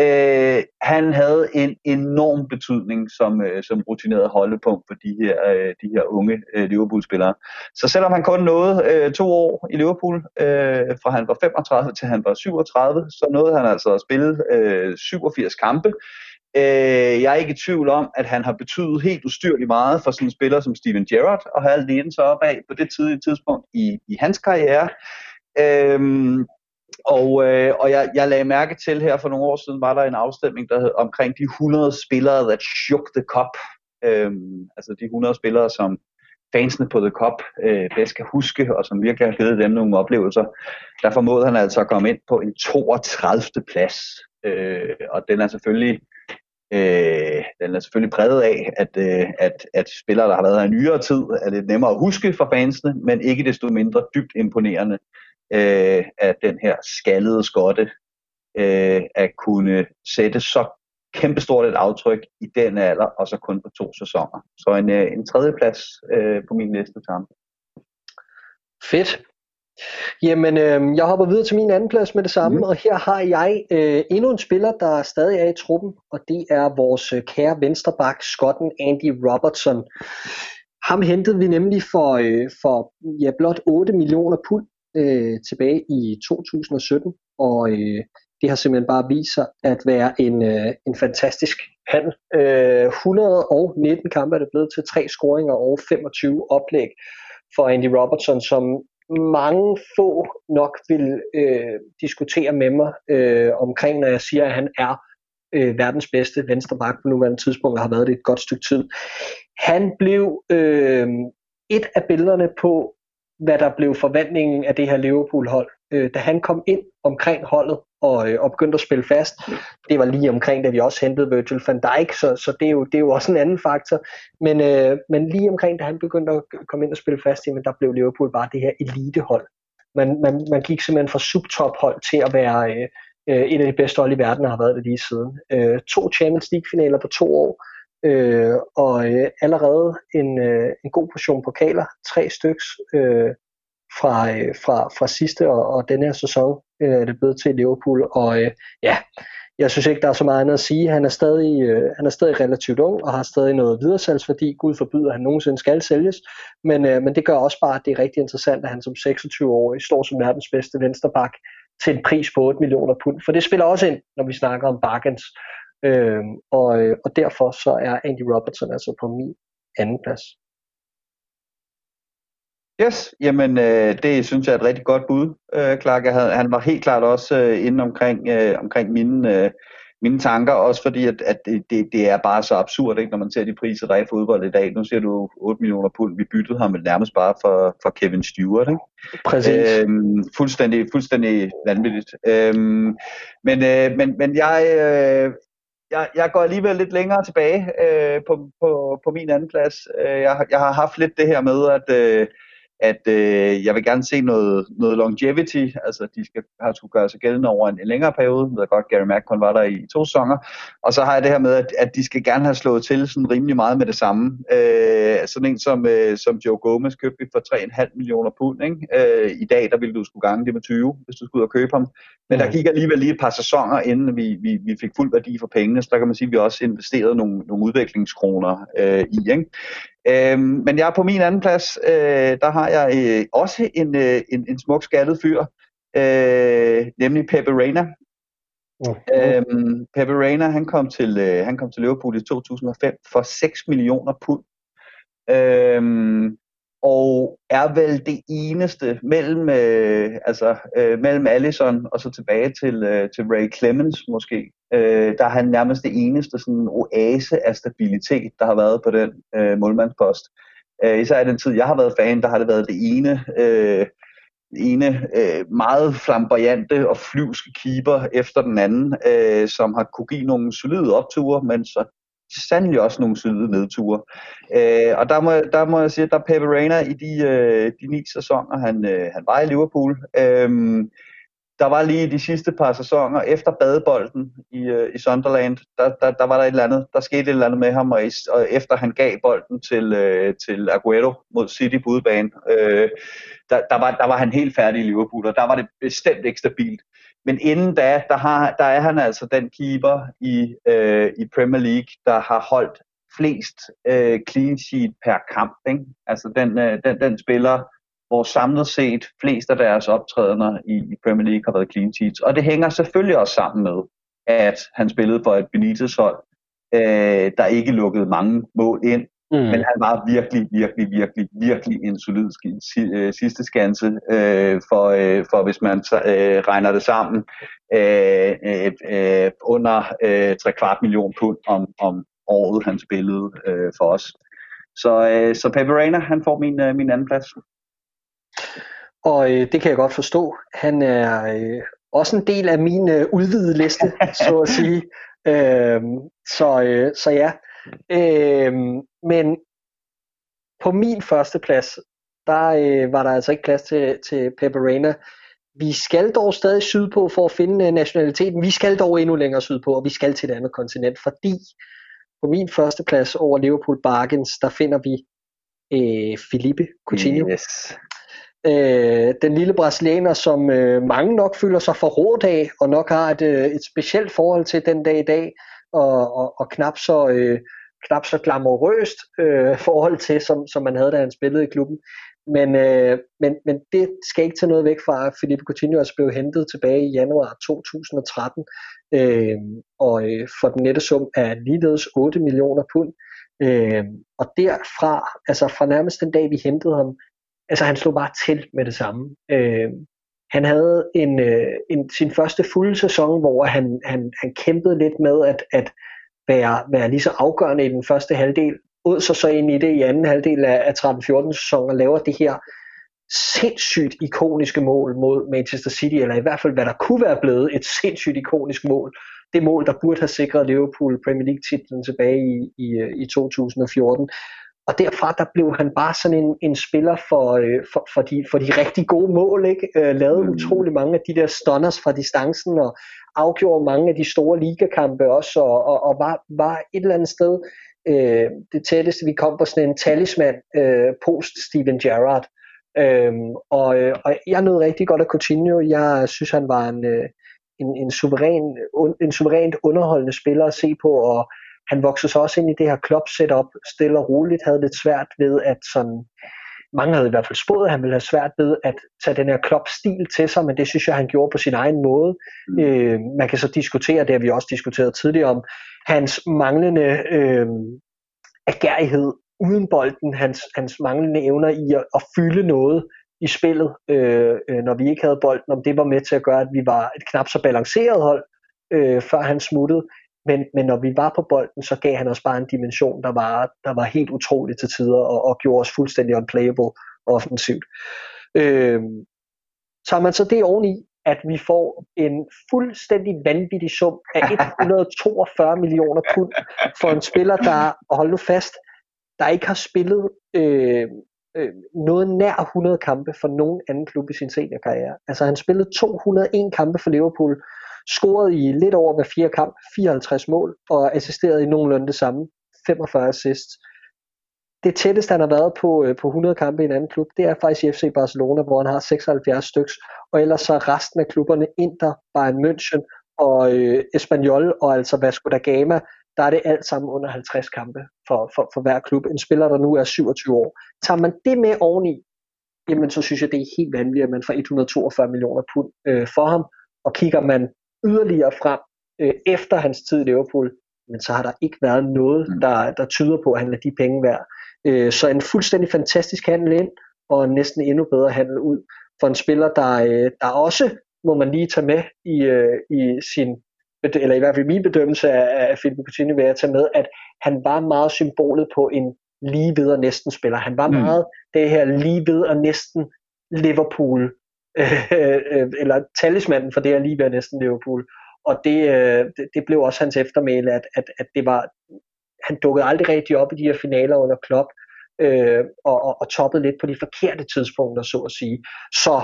Øh, han havde en enorm betydning som, øh, som rutineret holdepunkt for de her, øh, de her unge øh, Liverpool-spillere. Så selvom han kun nåede øh, to år i Liverpool, øh, fra han var 35 til han var 37, så nåede han altså at spille øh, 87 kampe. Øh, jeg er ikke i tvivl om, at han har betydet helt ustyrligt meget for sådan en spiller som Steven Gerrard, og har alene sig op af på det tidlige tidspunkt i, i hans karriere. Øh, og, øh, og jeg, jeg lagde mærke til her for nogle år siden, var der en afstemning der hed, omkring de 100 spillere, that shook the cup. Øhm, altså de 100 spillere, som fansene på The Cup øh, bedst kan huske, og som virkelig har givet dem nogle oplevelser. Der formåede han altså at komme ind på en 32. plads. Øh, og den er selvfølgelig Øh, den er selvfølgelig præget af, at, øh, at, at spillere, der har været her i nyere tid, er lidt nemmere at huske for fansene, men ikke desto mindre dybt imponerende øh, af den her skaldede skotte øh, at kunne sætte så kæmpestort et aftryk i den alder, og så kun på to sæsoner. Så en, øh, en tredje plads øh, på min liste sammen. Fedt. Jamen, øh, jeg hopper videre til min anden plads med det samme, mm. og her har jeg øh, endnu en spiller, der stadig er i truppen, og det er vores øh, kære vensterbak, skotten Andy Robertson. Ham hentede vi nemlig for, øh, for ja, blot 8 millioner pund øh, tilbage i 2017, og øh, det har simpelthen bare vist sig at være en, øh, en fantastisk handel. Øh, 119 kampe er det blevet til tre scoringer og 25 oplæg for Andy Robertson, som mange få nok vil øh, diskutere med mig øh, omkring, når jeg siger, at han er øh, verdens bedste venstreback på nuværende tidspunkt, og har været det et godt stykke tid. Han blev øh, et af billederne på, hvad der blev forventningen af det her Liverpool-hold. Øh, da han kom ind omkring holdet og, øh, og begyndte at spille fast, det var lige omkring, da vi også hentede Virgil van Dijk, så, så det, er jo, det er jo også en anden faktor. Men, øh, men lige omkring, da han begyndte at komme ind og spille fast, jamen, der blev Liverpool bare det her elitehold. Man, man, man gik simpelthen fra subtophold til at være øh, øh, en af de bedste hold i verden, og har været det lige siden. Øh, to Champions League-finaler på to år, øh, og øh, allerede en, øh, en god portion pokaler, tre styks øh, fra, øh, fra, fra sidste og, og denne her sæson øh, er det blevet til Liverpool, og øh, ja, jeg synes ikke, der er så meget andet at sige. Han er stadig, øh, han er stadig relativt ung og har stadig noget videresalgsværdi. Gud forbyder, at han nogensinde skal sælges. Men, øh, men det gør også bare, at det er rigtig interessant, at han som 26-årig står som verdens bedste vensterbak til en pris på 8 millioner pund. For det spiller også ind, når vi snakker om bargains. Øh, og, og derfor så er Andy Robertson altså på min anden plads. Yes, jamen øh, det synes jeg er et rigtig godt bud, øh, Clark. Jeg havde, han var helt klart også øh, inde omkring, øh, omkring mine, øh, mine tanker, også fordi at, at det, det er bare så absurd, ikke, når man ser de priser, der er i fodbold i dag. Nu ser du 8 millioner pund, vi byttede ham nærmest bare for, for Kevin Stewart. Ikke? Præcis. Øhm, fuldstændig, fuldstændig vanvittigt. Øhm, men, øh, men, men jeg, øh, jeg, jeg går alligevel lidt længere tilbage øh, på, på, på min anden plads. Øh, jeg, jeg har haft lidt det her med, at... Øh, at øh, jeg vil gerne se noget, noget longevity, altså de skal have skulle gøre sig gældende over en, en længere periode. Jeg ved godt, Gary Mack kun var der i to sæsoner. Og så har jeg det her med, at, at de skal gerne have slået til sådan rimelig meget med det samme. Øh, sådan en som, øh, som Joe Gomez købte vi for 3,5 millioner pund. Ikke? Øh, I dag, der ville du skulle gange det med 20, hvis du skulle ud og købe ham. Men der gik alligevel lige et par sæsoner, inden vi, vi, vi fik fuld værdi for pengene, så der kan man sige, at vi også investerede nogle, nogle udviklingskroner øh, i. Ikke? Øhm, men jeg er på min anden plads, øh, der har jeg øh, også en, øh, en, en smuk skaldet fyr, øh, nemlig Pepe Reina. Okay. Øhm, Pepe Reina, han kom, til, øh, han kom til Liverpool i 2005 for 6 millioner pund. Øhm, og er vel det eneste mellem, øh, altså, øh, mellem Allison og så tilbage til, øh, til Ray Clemens måske. Øh, der er han nærmest det eneste sådan oase af stabilitet, der har været på den øh, målmandspost. Øh, især i den tid, jeg har været fan, der har det været det ene, øh, ene øh, meget flamboyante og flyvske keeper efter den anden, øh, som har kunne give nogle solide opture, men så sandelig også nogle syde nedture. Øh, og der må, der må jeg sige, at der er Pepe Reina i de, øh, de ni sæsoner, han, øh, han var i Liverpool. Øh, der var lige de sidste par sæsoner efter badebolden i, øh, i Sunderland, der, der, der var der et eller andet, der skete et eller andet med ham, og, i, og efter han gav bolden til, øh, til Aguero mod City på udebane, øh, der, der, var, der var han helt færdig i Liverpool, og der var det bestemt ikke stabilt. Men inden da, der, har, der er han altså den keeper i, øh, i Premier League, der har holdt flest øh, clean sheet per kamp. Ikke? Altså den, øh, den, den spiller, hvor samlet set flest af deres optrædener i, i Premier League har været clean sheets. Og det hænger selvfølgelig også sammen med, at han spillede for et Benitez-hold, øh, der ikke lukkede mange mål ind, Mm. Men han var virkelig, virkelig, virkelig, virkelig en solid øh, sidste skanse, øh, for, øh, for hvis man øh, regner det sammen, øh, øh, øh, under øh, 3 kvart million pund om, om året, han spillede øh, for os. Så, øh, så Pepe Reina, han får min, øh, min anden plads. Og øh, det kan jeg godt forstå. Han er øh, også en del af min øh, udvidede liste, så at sige. Øh, så, øh, så ja. Øh, men på min første plads, der øh, var der altså ikke plads til, til Reina. Vi skal dog stadig sydpå for at finde øh, nationaliteten. Vi skal dog endnu længere sydpå, og vi skal til et andet kontinent, fordi på min første plads over Liverpool Bargains, der finder vi øh, Felipe Coutinho. Yes. Øh, den lille brasilianer, som øh, mange nok føler sig forrådt af, og nok har et, øh, et specielt forhold til den dag i dag, og, og, og knap så... Øh, knap så glamorøst øh, forhold til, som, som man havde, da han spillede i klubben. Men, øh, men, men det skal ikke tage noget væk fra, at Felipe Coutinho også blev hentet tilbage i januar 2013, øh, og øh, for den nette sum af ligeledes 8 millioner pund. Øh, og derfra, altså fra nærmest den dag vi hentede ham, altså han slog bare til med det samme. Øh, han havde en, øh, en, sin første fulde sæson, hvor han, han, han kæmpede lidt med at, at være, være lige så afgørende i den første halvdel, ud så så ind i det i anden halvdel af, af 13-14 sæson og laver det her sindssygt ikoniske mål mod Manchester City, eller i hvert fald hvad der kunne være blevet et sindssygt ikonisk mål. Det mål, der burde have sikret Liverpool Premier League titlen tilbage i, i, øh, i 2014. Og derfra der blev han bare sådan en, en spiller for, øh, for, for, de, for de rigtig gode mål. Ikke? Øh, lavede mm. utrolig mange af de der stunners fra distancen og afgjorde mange af de store ligakampe også og, og, og var, var et eller andet sted øh, det tætteste vi kom på sådan en talisman øh, post Steven Gerrard. Øhm, og, øh, og jeg nåede rigtig godt af Coutinho. Jeg synes han var en, øh, en, en, suveræn, un, en suverænt underholdende spiller at se på, og han voksede sig også ind i det her club setup stille og roligt, havde lidt svært ved at sådan, mange havde i hvert fald spået, at han ville have svært ved at tage den her klopstil til sig, men det synes jeg, han gjorde på sin egen måde. Mm. Øh, man kan så diskutere, det har vi også diskuteret tidligere om, hans manglende øh, agerighed uden bolden, hans, hans manglende evner i at, at fylde noget i spillet, øh, øh, når vi ikke havde bolden, om det var med til at gøre, at vi var et knap så balanceret hold, øh, før han smuttede. Men, men når vi var på bolden, så gav han os bare en dimension, der var, der var helt utrolig til tider, og, og gjorde os fuldstændig unplayable offensivt. Øh, tager man så det oveni, at vi får en fuldstændig vanvittig sum af 142 millioner pund for en spiller, der, og hold nu fast, der ikke har spillet øh, øh, noget nær 100 kampe for nogen anden klub i sin seniorkarriere. Altså han spillede 201 kampe for Liverpool, scorede i lidt over hver fire kamp, 54 mål, og assisterede i nogenlunde det samme, 45 assists. Det tætteste han har været på, øh, på 100 kampe i en anden klub, det er faktisk i FC Barcelona, hvor han har 76 styks, og ellers så resten af klubberne Inter, Bayern München og øh, Espanyol og altså Vasco da Gama, der er det alt sammen under 50 kampe for, for, for hver klub. En spiller, der nu er 27 år. Tager man det med oveni, jamen så synes jeg, det er helt vanvittigt, at man får 142 millioner pund øh, for ham, og kigger man yderligere frem øh, efter hans tid i Liverpool, men så har der ikke været noget, mm. der, der tyder på, at han er de penge værd. Øh, så en fuldstændig fantastisk handel ind, og næsten endnu bedre handel ud for en spiller, der, øh, der også, må man lige tage med i, øh, i sin eller i hvert fald min bedømmelse af, af Philippe Coutinho vil jeg tage med, at han var meget symbolet på en lige ved og næsten spiller. Han var mm. meget det her lige ved og næsten Liverpool, Øh, øh, eller talismanden for det her lige næsten Liverpool. Og det, øh, det, det blev også hans eftermæle, at, at, at det var, han dukkede aldrig rigtig op i de her finaler under Klopp, øh, og, og, og toppede lidt på de forkerte tidspunkter, så at sige. Så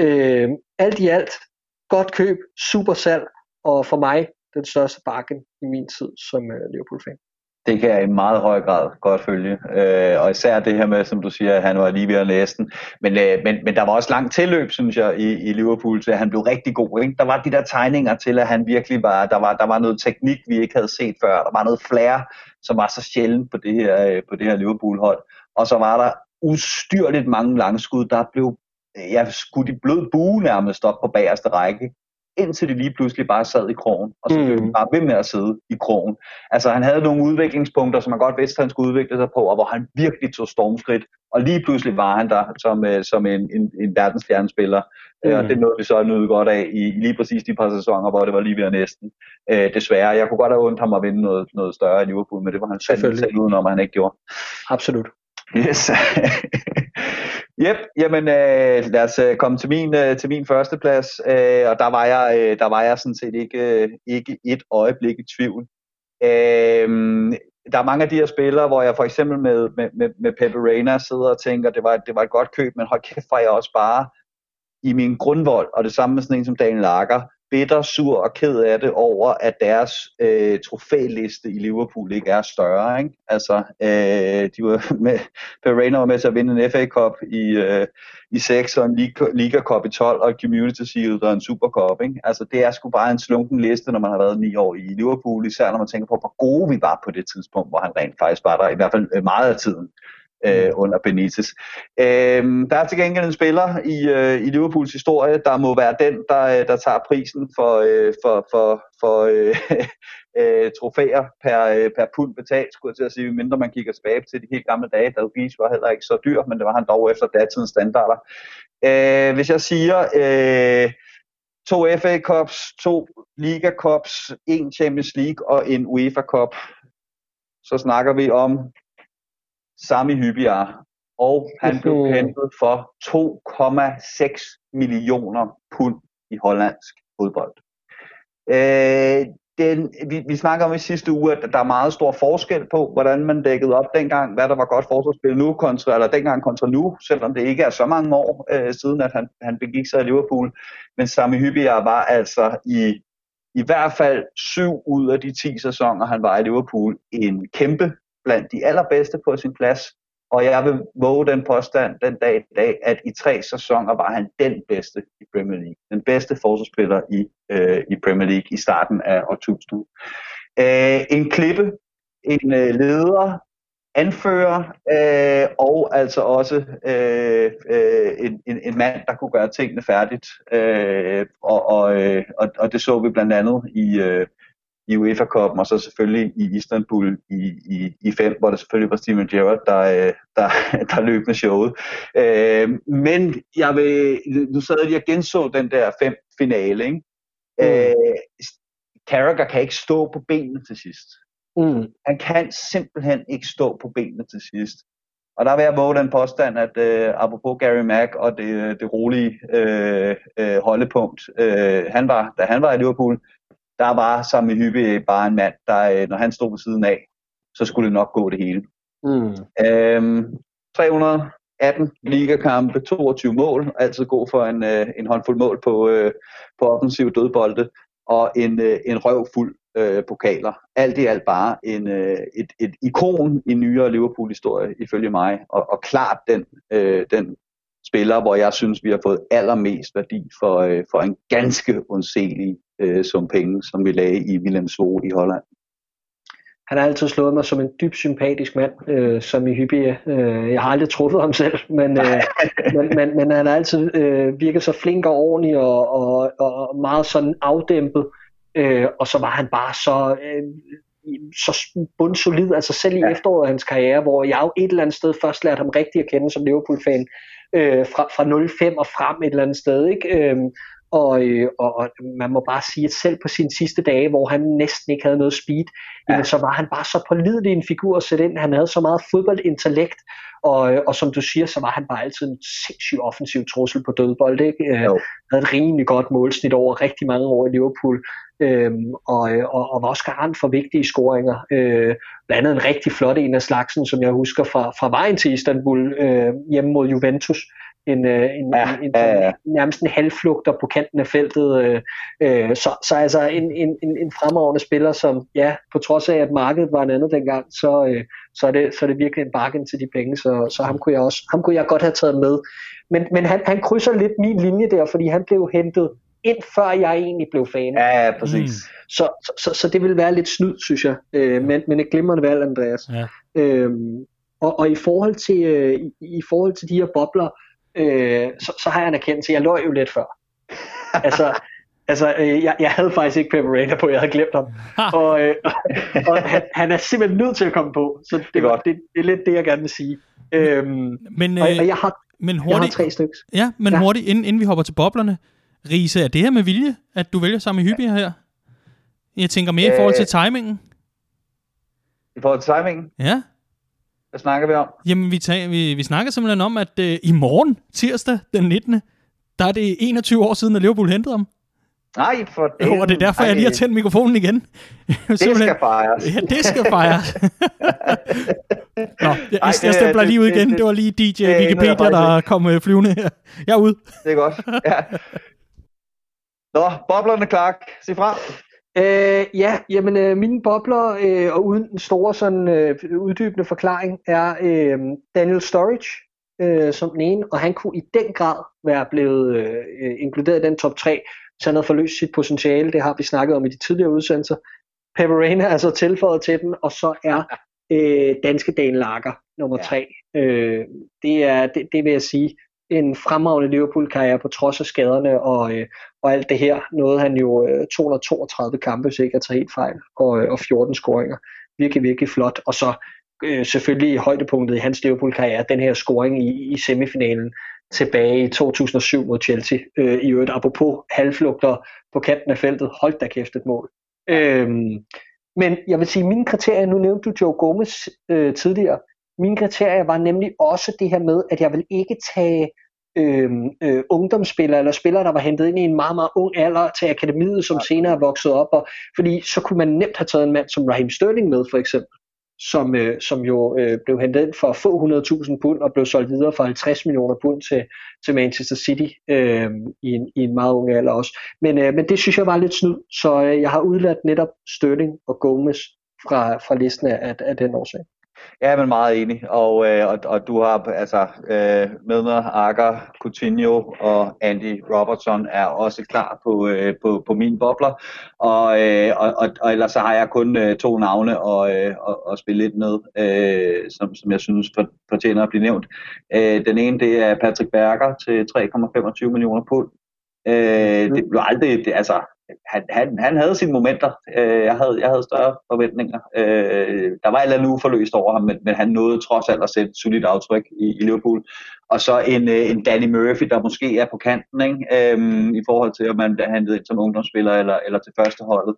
øh, alt i alt, godt køb, super salg, og for mig den største bakken i min tid som øh, Liverpool-fan. Det kan jeg i meget høj grad godt følge. Øh, og især det her med, som du siger, at han var lige ved at næsten. Men, øh, men, men der var også langt tilløb, synes jeg, i, i Liverpool, til at han blev rigtig god. Ikke? Der var de der tegninger til, at han virkelig var, der var, der var noget teknik, vi ikke havde set før. Der var noget flair, som var så sjældent på det her, øh, på det her Liverpool-hold. Og så var der ustyrligt mange langskud, der blev jeg skudt i blød bue nærmest op på bagerste række indtil det lige pludselig bare sad i krogen, og så blev mm. bare ved med at sidde i krogen. Altså han havde nogle udviklingspunkter, som man godt vidste, at han skulle udvikle sig på, og hvor han virkelig tog stormskridt, og lige pludselig var han der som, uh, som en, en, en verdensstjernespiller, mm. og det nåede vi så nyde godt af i, i lige præcis de par sæsoner, hvor det var lige ved at næsten. Uh, desværre, jeg kunne godt have ondt ham at vinde noget, noget større i Liverpool, men det var han selv, selv udenom, at han ikke gjorde. Absolut. Yes. Yep, jamen øh, lad os øh, komme til min øh, til min første plads, øh, og der var jeg øh, der var jeg sådan set ikke øh, ikke et øjeblik i tvivl. Øh, der er mange af de her spillere, hvor jeg for eksempel med med med, med Pepe Reina sidder og tænker, det var det var et godt køb, men hold kæft, var jeg også bare i min grundvold, og det samme med sådan en som Daniel Lager, bitter, sur og ked af det over, at deres øh, trofæliste i Liverpool ikke er større. Ikke? Altså, øh, de var med, Perena var med til at vinde en FA Cup i, øh, i 6, og en Liga Cup i 12, og Community Shield og en Super Cup. Ikke? Altså, det er sgu bare en slunken liste, når man har været ni år i Liverpool, især når man tænker på, hvor gode vi var på det tidspunkt, hvor han rent faktisk var der, i hvert fald øh, meget af tiden. øh, under Benitez. Øh, der er til gengæld en spiller i, øh, i Liverpools historie, der må være den, der, øh, der tager prisen for, øh, for, for, for øh, øh, trofæer per, øh, per pund betalt, skulle jeg til at sige, mindre man kigger tilbage til de helt gamle dage. Dalglish var heller ikke så dyr, men det var han dog efter datidens standarder. Øh, hvis jeg siger øh, to FA Cups, to Liga Cups, en Champions League og en UEFA Cup, så snakker vi om Sami Hybjar, og han blev hentet for 2,6 millioner pund i hollandsk fodbold. Øh, den, vi, vi snakker om i sidste uge, at der er meget stor forskel på, hvordan man dækkede op dengang, hvad der var godt forsvarsspil nu, kontra, eller dengang kontra nu, selvom det ikke er så mange år øh, siden, at han, han begik sig i Liverpool. Men Sami Hybjar var altså i i hvert fald syv ud af de 10 sæsoner, han var i Liverpool, en kæmpe blandt de allerbedste på sin plads. Og jeg vil våge den påstand den dag i dag, at i tre sæsoner var han den bedste i Premier League. Den bedste forsvarsspiller i, øh, i Premier League i starten af årtusindet. Øh, en klippe, en øh, leder, anfører, øh, og altså også øh, øh, en, en, en mand, der kunne gøre tingene færdigt. Øh, og, og, øh, og, og det så vi blandt andet i, øh, i UEFA Cup og så selvfølgelig i Istanbul i, i, i fem, hvor det selvfølgelig var Steven Gerrard, der, øh, der, der løb med showet. Øh, men jeg vil, nu sad jeg lige og genså den der fem finale, ikke? Mm. Øh, Carragher kan ikke stå på benene til sidst. Mm. Han kan simpelthen ikke stå på benene til sidst. Og der vil jeg våge den påstand, at øh, apropos Gary Mack og det, det rolige øh, øh, holdepunkt, øh, han var, da han var i Liverpool, der var Sami Hyppe bare en mand, der øh, når han stod på siden af, så skulle det nok gå det hele. Mm. Øhm, 318 ligakampe, 22 mål, altid god for en, øh, en håndfuld mål på, øh, på offensiv dødbolde, og en, øh, en røv fuld øh, pokaler. Alt i alt bare en, øh, et, et ikon i nyere Liverpool-historie, ifølge mig, og, og klart den, øh, den spiller, hvor jeg synes, vi har fået allermest værdi for, øh, for en ganske undselig øh, som penge, som vi lagde i Willem Svo i Holland. Han har altid slået mig som en dybt sympatisk mand, øh, som i hyppige. Øh, jeg har aldrig truffet ham selv, men, øh, men, men, men han har altid øh, virket så flink og ordentlig og, og, og meget sådan afdæmpet. Øh, og så var han bare så, øh, så bundsolid, altså selv i ja. efteråret af hans karriere, hvor jeg jo et eller andet sted først lærte ham rigtig at kende som Liverpool-fan, øh, fra, fra 05 og frem et eller andet sted. Ikke? Øh, og, øh, og, og man må bare sige, at selv på sine sidste dage, hvor han næsten ikke havde noget speed, ja. jamen, så var han bare så pålidelig en figur at sætte ind. Han havde så meget fodboldintellekt, og, øh, og som du siger, så var han bare altid en sindssyg offensiv trussel på dødbold. Ikke? Øh, havde et rimelig godt målsnit over rigtig mange år i Liverpool, øhm, og, øh, og, og var også garant for vigtige scoringer. Øh, blandt andet en rigtig flot en af slagsen, som jeg husker fra, fra vejen til Istanbul øh, hjemme mod Juventus, en, øh, en, ja, en, en, ja, ja. nærmest en halvflugter på kanten af feltet. Øh, øh, så, så altså en, en, en, en fremragende spiller, som ja, på trods af at markedet var en andet dengang, så, øh, så, er det, så er det virkelig en bargain til de penge, så, så ham, kunne jeg også, ham kunne jeg godt have taget med. Men, men han, han krydser lidt min linje der, fordi han blev hentet ind før jeg egentlig blev fan. Ja, ja præcis. Mm. Så, så, så, så det vil være lidt snyd, synes jeg. Øh, men, men et glimrende valg, Andreas. Ja. Øhm, og, og i forhold til øh, i, i forhold til de her bobler, øh, så, så har jeg en erkendelse. Jeg løg jo lidt før. altså, altså øh, jeg, jeg havde faktisk ikke Pepper på, jeg havde glemt ham. og øh, og han, han er simpelthen nødt til at komme på. Så det, det, er, det, det er lidt det, jeg gerne vil sige. Øhm, men, øh, og, og jeg har, men hurtigt, jeg har tre stykker. Ja, men ja. hurtigt, inden, inden vi hopper til boblerne. Riese, er det her med vilje, at du vælger sammen med Hyppig her? Jeg tænker mere øh, i forhold til øh. timingen. I forhold til timingen? Ja. Hvad snakker vi om? Jamen, vi, tager, vi, vi snakker simpelthen om, at øh, i morgen, tirsdag den 19., der er det 21 år siden, at Liverpool hentede ham. Nej, for det. Jo, og det er derfor, Ej. jeg lige har tændt mikrofonen igen. det skal fejres. Ja, det skal fejres. Nå, jeg, Ej, det, jeg stempler lige ud igen. Det, det, det var lige DJ det, Wikipedia, der kom øh, flyvende her. Jeg er ude. Det er godt. Ja. Nå, boblerne, Clark. Sig fra. Øh, ja, jamen øh, mine bobler, øh, og uden en store sådan øh, uddybende forklaring, er øh, Daniel Sturridge øh, som den ene, og han kunne i den grad være blevet øh, inkluderet i den top 3, så han havde forløst sit potentiale, det har vi snakket om i de tidligere udsendelser. Pepperina er så tilføjet til den, og så er øh, danske Dan Lager nummer ja. tre. Øh, det, er, det, det vil jeg sige, en fremragende Liverpool-karriere på trods af skaderne og, øh, og alt det her. Nåede han jo øh, 232 kampe, hvis jeg ikke tager helt fejl, og, øh, og 14 scoringer. Virkelig, virkelig flot. Og så øh, selvfølgelig højdepunktet i hans Liverpool-karriere, den her scoring i, i semifinalen tilbage i 2007 mod Chelsea. Øh, I øvrigt, apropos halvflugter på kanten af feltet, holdt da kæft et mål. Øhm, men jeg vil sige, mine kriterier, nu nævnte du Joe Gomez øh, tidligere, mine kriterier var nemlig også det her med, at jeg vil ikke tage øh, øh, ungdomsspillere eller spillere, der var hentet ind i en meget, meget ung alder til akademiet, som senere er vokset op. Og, fordi så kunne man nemt have taget en mand som Raheem Sterling med, for eksempel som, øh, som jo øh, blev hentet ind for få 100.000 pund og blev solgt videre for 50 millioner pund til, til Manchester City øh, i, en, i en meget ung alder også. Men, øh, men det synes jeg var lidt snyd, så øh, jeg har udladt netop Sterling og Gomez fra, fra listen af, af den årsag. Ja, men meget enig. Og, øh, og, og du har altså øh, Medner, Akker, Coutinho og Andy Robertson er også klar på, øh, på, på min bobler. Og, øh, og, og, og ellers så har jeg kun øh, to navne og, øh, og, og spille lidt med, øh, som, som jeg synes for, fortjener at blive nævnt. Øh, den ene det er Patrick Berger til 3,25 millioner pund. Øh, det blev aldrig, det, altså han, han, han havde sine momenter. Øh, jeg, havde, jeg havde større forventninger. Øh, der var et eller andet uforløst over ham, men, men han nåede trods alt at sætte et solidt aftryk i, i Liverpool. Og så en, øh, en Danny Murphy, der måske er på kanten ikke? Øhm, i forhold til, om man bliver handlet ind som ungdomsspiller eller, eller til førsteholdet.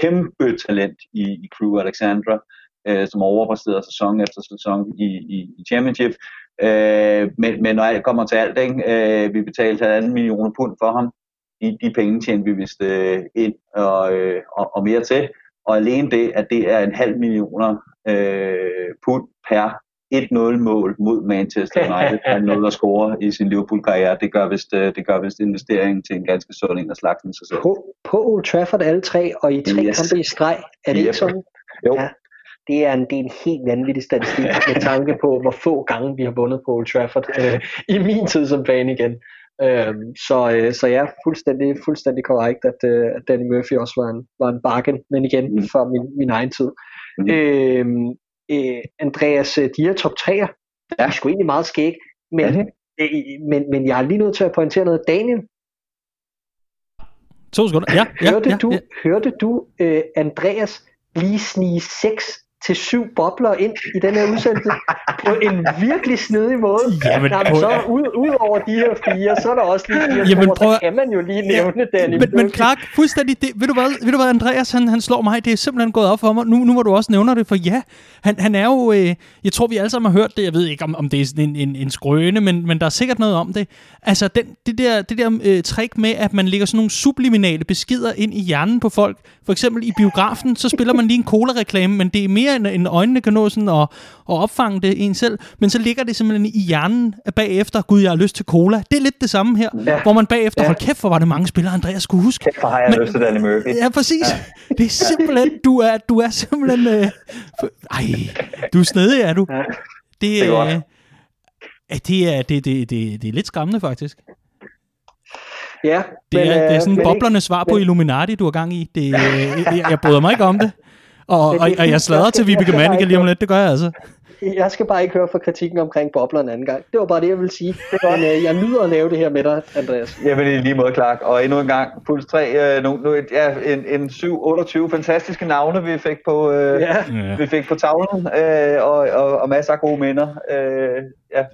Kæmpe talent i, i Crew Alexandra, øh, som overpræsterede sæson efter sæson i, i, i Championship. Øh, men, men når alt kommer til alt, ikke? Øh, vi betalte 1,5 millioner pund for ham de, de penge tjente vi vist øh, ind og, øh, og, og mere til. Og alene det, at det er en halv millioner øh, pund per 1-0 mål mod Manchester United, han nåede at score i sin Liverpool-karriere, det gør vist, øh, det gør vist investeringen til en ganske sund en af slagten sig selv. På, på Old Trafford alle tre, og i tre yes. kampe i streg, er det yep. ikke sådan? Jo. Ja, det er en, det er en helt vanvittig statistik med tanke på, hvor få gange vi har vundet på Old Trafford øh, i min tid som fan igen. Øhm, så, øh, så ja, fuldstændig, fuldstændig korrekt, at, øh, at Danny Murphy også var en, var en bargain, men igen mm. for min, min egen tid. Mm. Øhm, øh, Andreas, øh, de her top 3'er, ja. er sgu egentlig meget skæg, men, ja. øh, men, men jeg er lige nødt til at pointere noget. Daniel, To sekunder. Ja, ja, hørte, ja, du, ja. hørte du øh, Andreas lige snige seks til syv bobler ind i den her udsendelse på en virkelig snedig måde. Jamen, Jamen så ud, ud over de her fire, så er der også lige fire Jamen, prøv, der kan man jo lige nævne ja, Danny. Men, men Clark, fuldstændig, det, ved, du hvad, ved du hvad, Andreas, han, han slår mig, det er simpelthen gået op for mig, nu, nu hvor du også nævner det, for ja, han, han er jo, øh, jeg tror vi alle sammen har hørt det, jeg ved ikke om, om det er sådan en, en, en skrøne, men, men der er sikkert noget om det. Altså den, det der, det der øh, trick med, at man lægger sådan nogle subliminale beskeder ind i hjernen på folk, for eksempel i biografen, så spiller man lige en cola-reklame, men det er mere end, end øjnene kan nå sådan at, at opfange det en selv, men så ligger det simpelthen i hjernen bagefter, gud, jeg har lyst til cola. Det er lidt det samme her, ja. hvor man bagefter, ja. hold kæft, hvor var det mange spillere, Andreas skulle huske. Kæft, har jeg men, lyst til Danny Murphy. Ja, præcis. Ja. Det er simpelthen, du er, du er simpelthen, øh, ej, du er snedig, er du. Ja. Det, det er godt. Øh, det er, det, det, det, det er lidt skræmmende, faktisk. Ja, det, er, men, det er sådan boblerne svar på men, Illuminati, du har gang i. Det, jeg, jeg bryder mig ikke om det. Og, og, og jeg sladrer til Vibeke Mannicke lige om lidt, det gør jeg altså. Jeg skal bare ikke høre for kritikken omkring bobler en anden gang. Det var bare det, jeg ville sige. Men øh, jeg nyder at lave det her med dig, Andreas. Jamen i lige måde, Clark. Og endnu en gang, puls 3, øh, nu, nu, ja, en, en 7-28 fantastiske navne, vi fik på, øh, ja. vi fik på tavlen, øh, og, og, og masser af gode minder. Øh, ja,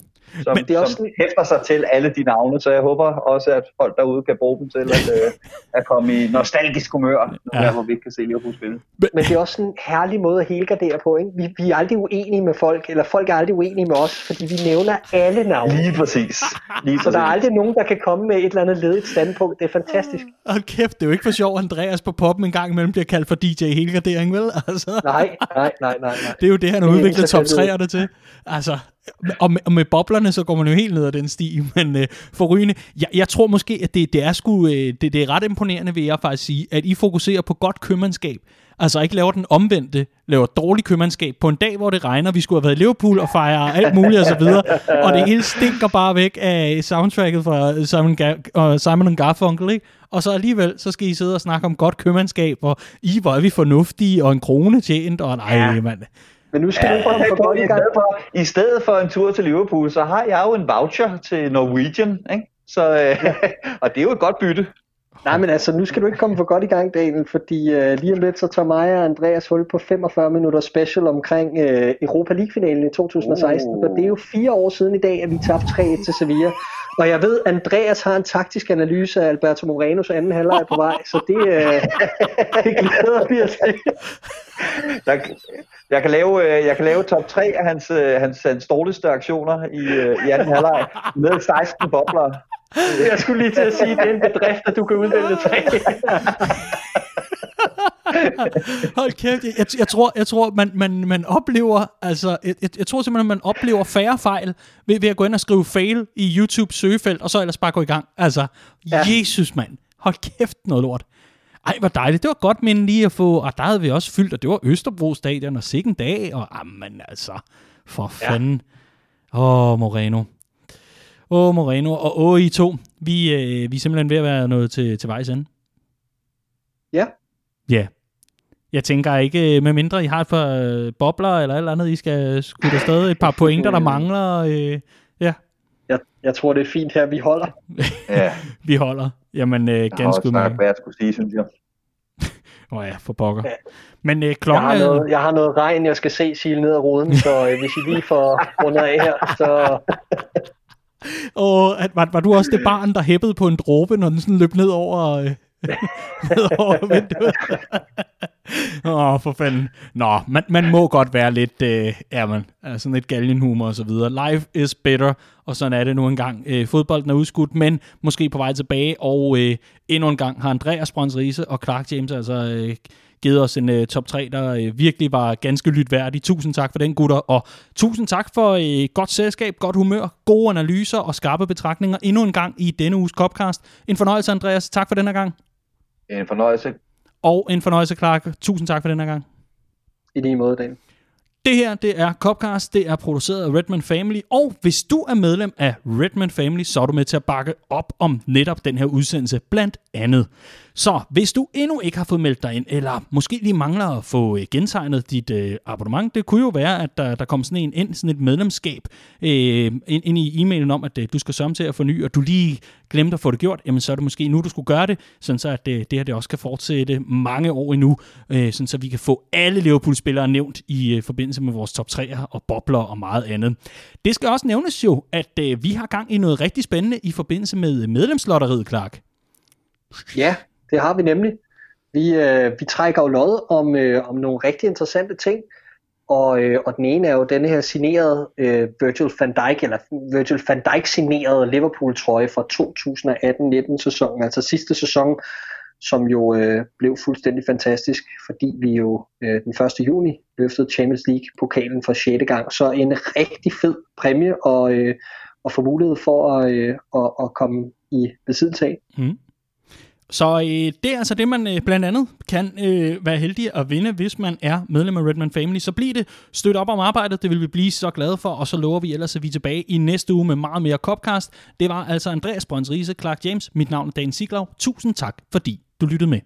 som, Men det er også... som hæfter sig til alle de navne, så jeg håber også, at folk derude kan bruge dem til at, øh, at komme i nostalgisk humør, ja. der, hvor vi kan se Liverpool spille. Men det er også en herlig måde at helgardere på. Ikke? Vi, vi er aldrig uenige med folk, eller folk er aldrig uenige med os, fordi vi nævner alle navne. Lige præcis. Lige præcis. Så der er aldrig nogen, der kan komme med et eller andet ledigt standpunkt. Det er fantastisk. Hold kæft, det er jo ikke for sjovt, Andreas på poppen en gang imellem bliver kaldt for DJ Helgardering, vel? Altså. Nej, nej, nej, nej, nej. Det er jo det, han har udviklet top 3'erne til. Altså, og med, og med boblerne, så går man jo helt ned ad den sti, men øh, for rygende, jeg, jeg tror måske, at det, det er sgu, øh, det, det er ret imponerende, vil jeg faktisk sige, at I fokuserer på godt købmandskab. Altså ikke laver den omvendte, laver dårlig købmandskab på en dag, hvor det regner, vi skulle have været i Liverpool og fejre alt muligt og så videre, og det hele stinker bare væk af soundtracket fra Simon, Ga- og Simon Garfunkel, ikke? Og så alligevel, så skal I sidde og snakke om godt købmandskab, og I, hvor er vi fornuftige, og en krone tjent, og nej, ja. mand. Men nu skal ja, du få ham for godt i gang. Stedet for, I stedet for en tur til Liverpool, så har jeg jo en voucher til Norwegian, ikke? Så, øh, og det er jo et godt bytte. Nej, men altså, nu skal du ikke komme for godt i gang, Daniel, fordi uh, lige om lidt, så tager mig og Andreas hul på 45 minutter special omkring uh, Europa League-finalen i 2016, uh. og det er jo fire år siden i dag, at vi tabte 3-1 til Sevilla. Og jeg ved, Andreas har en taktisk analyse af Alberto Morenos anden halvleg på vej, så det, uh, det glæder vi os til. Jeg, jeg, kan lave, jeg kan lave top 3 af hans, hans, hans dårligste aktioner i, i anden halvleg med 16 bobler. Jeg skulle lige til at sige, at det er en bedrift, at du kan udvælge tre. Hold kæft, jeg, jeg tror, jeg tror man, man, man oplever, altså, jeg, jeg tror simpelthen, man oplever færre fejl ved, ved at gå ind og skrive fail i YouTube søgefelt, og så ellers bare gå i gang. Altså, ja. Jesus mand, hold kæft noget lort. Ej, hvor dejligt. Det var godt men lige at få, og der havde vi også fyldt, og det var Østerbro stadion og sikken dag, og jamen altså, for fanden. Åh, ja. oh, Moreno. Åh, Moreno, og åh, I to. Vi, øh, vi er simpelthen ved at være nået til, til vejs ende. Ja. Ja. Jeg tænker ikke, øh, med mindre I har et par øh, bobler eller eller andet, I skal skulle der stadig et par pointer, der mangler. Øh, ja. Jeg, jeg tror, det er fint her, vi holder. ja. vi holder. Jamen, øh, ganske udmærket. Jeg har også hvad jeg skulle sige, synes jeg. Åh oh ja, for pokker. Ja. Men øh, klokken... Jeg har, noget, jeg har noget regn, jeg skal se sile ned ad ruden, så øh, hvis I lige får rundet af her, så... Og at, var, var du også det barn, der hæppede på en dråbe, når den sådan løb ned over, øh, ned over vinduet? Åh, oh, for fanden. Nå, man, man må godt være lidt, øh, ja man, sådan lidt galgenhumor og så videre. Life is better, og sådan er det nu engang. Øh, fodbolden er udskudt, men måske på vej tilbage, og øh, endnu en gang har Andreas Brøns Riese og Clark James altså øh, givet os en uh, top 3, der uh, virkelig var ganske lytværdig. Tusind tak for den, gutter. Og tusind tak for uh, godt selskab, godt humør, gode analyser og skarpe betragtninger endnu en gang i denne uges Copcast. En fornøjelse, Andreas. Tak for denne gang. En fornøjelse. Og en fornøjelse, Clark. Tusind tak for denne gang. I lige måde, Dan. Det her, det er Copcast, det er produceret af Redman Family, og hvis du er medlem af Redman Family, så er du med til at bakke op om netop den her udsendelse, blandt andet. Så hvis du endnu ikke har fået meldt dig ind, eller måske lige mangler at få øh, gentegnet dit øh, abonnement, det kunne jo være, at der, der kommer sådan en ind, sådan et medlemskab øh, ind, ind i e-mailen om, at øh, du skal sørge til at forny, og du lige glemte at få det gjort, jamen så er det måske nu, du skulle gøre det, sådan så at det, det her det også kan fortsætte mange år endnu, øh, sådan så vi kan få alle Liverpool-spillere nævnt i øh, forbindelse med vores top 3'er og bobler og meget andet. Det skal også nævnes jo, at øh, vi har gang i noget rigtig spændende i forbindelse med medlemslotteriet, Clark. Ja, det har vi nemlig. Vi, øh, vi trækker jo lod om, øh, om nogle rigtig interessante ting, og, øh, og den ene er jo denne her signerede øh, Virgil van Dijk, eller Virgil van Dijk signerede Liverpool-trøje fra 2018-19 sæsonen, altså sidste sæson, som jo øh, blev fuldstændig fantastisk, fordi vi jo øh, den 1. juni løftede Champions League-pokalen for 6. gang. Så en rigtig fed præmie og, øh, at få mulighed for at, øh, at, at komme i besiddelse af. Mm. Så øh, det er altså det, man øh, blandt andet kan øh, være heldig at vinde, hvis man er medlem af Redman Family. Så bliv det støt op om arbejdet, det vil vi blive så glade for, og så lover vi ellers, at vi er tilbage i næste uge med meget mere Copcast. Det var altså Andreas Brøns Riese, Clark James, mit navn er Dan Siglau. Tusind tak, fordi du lyttede med.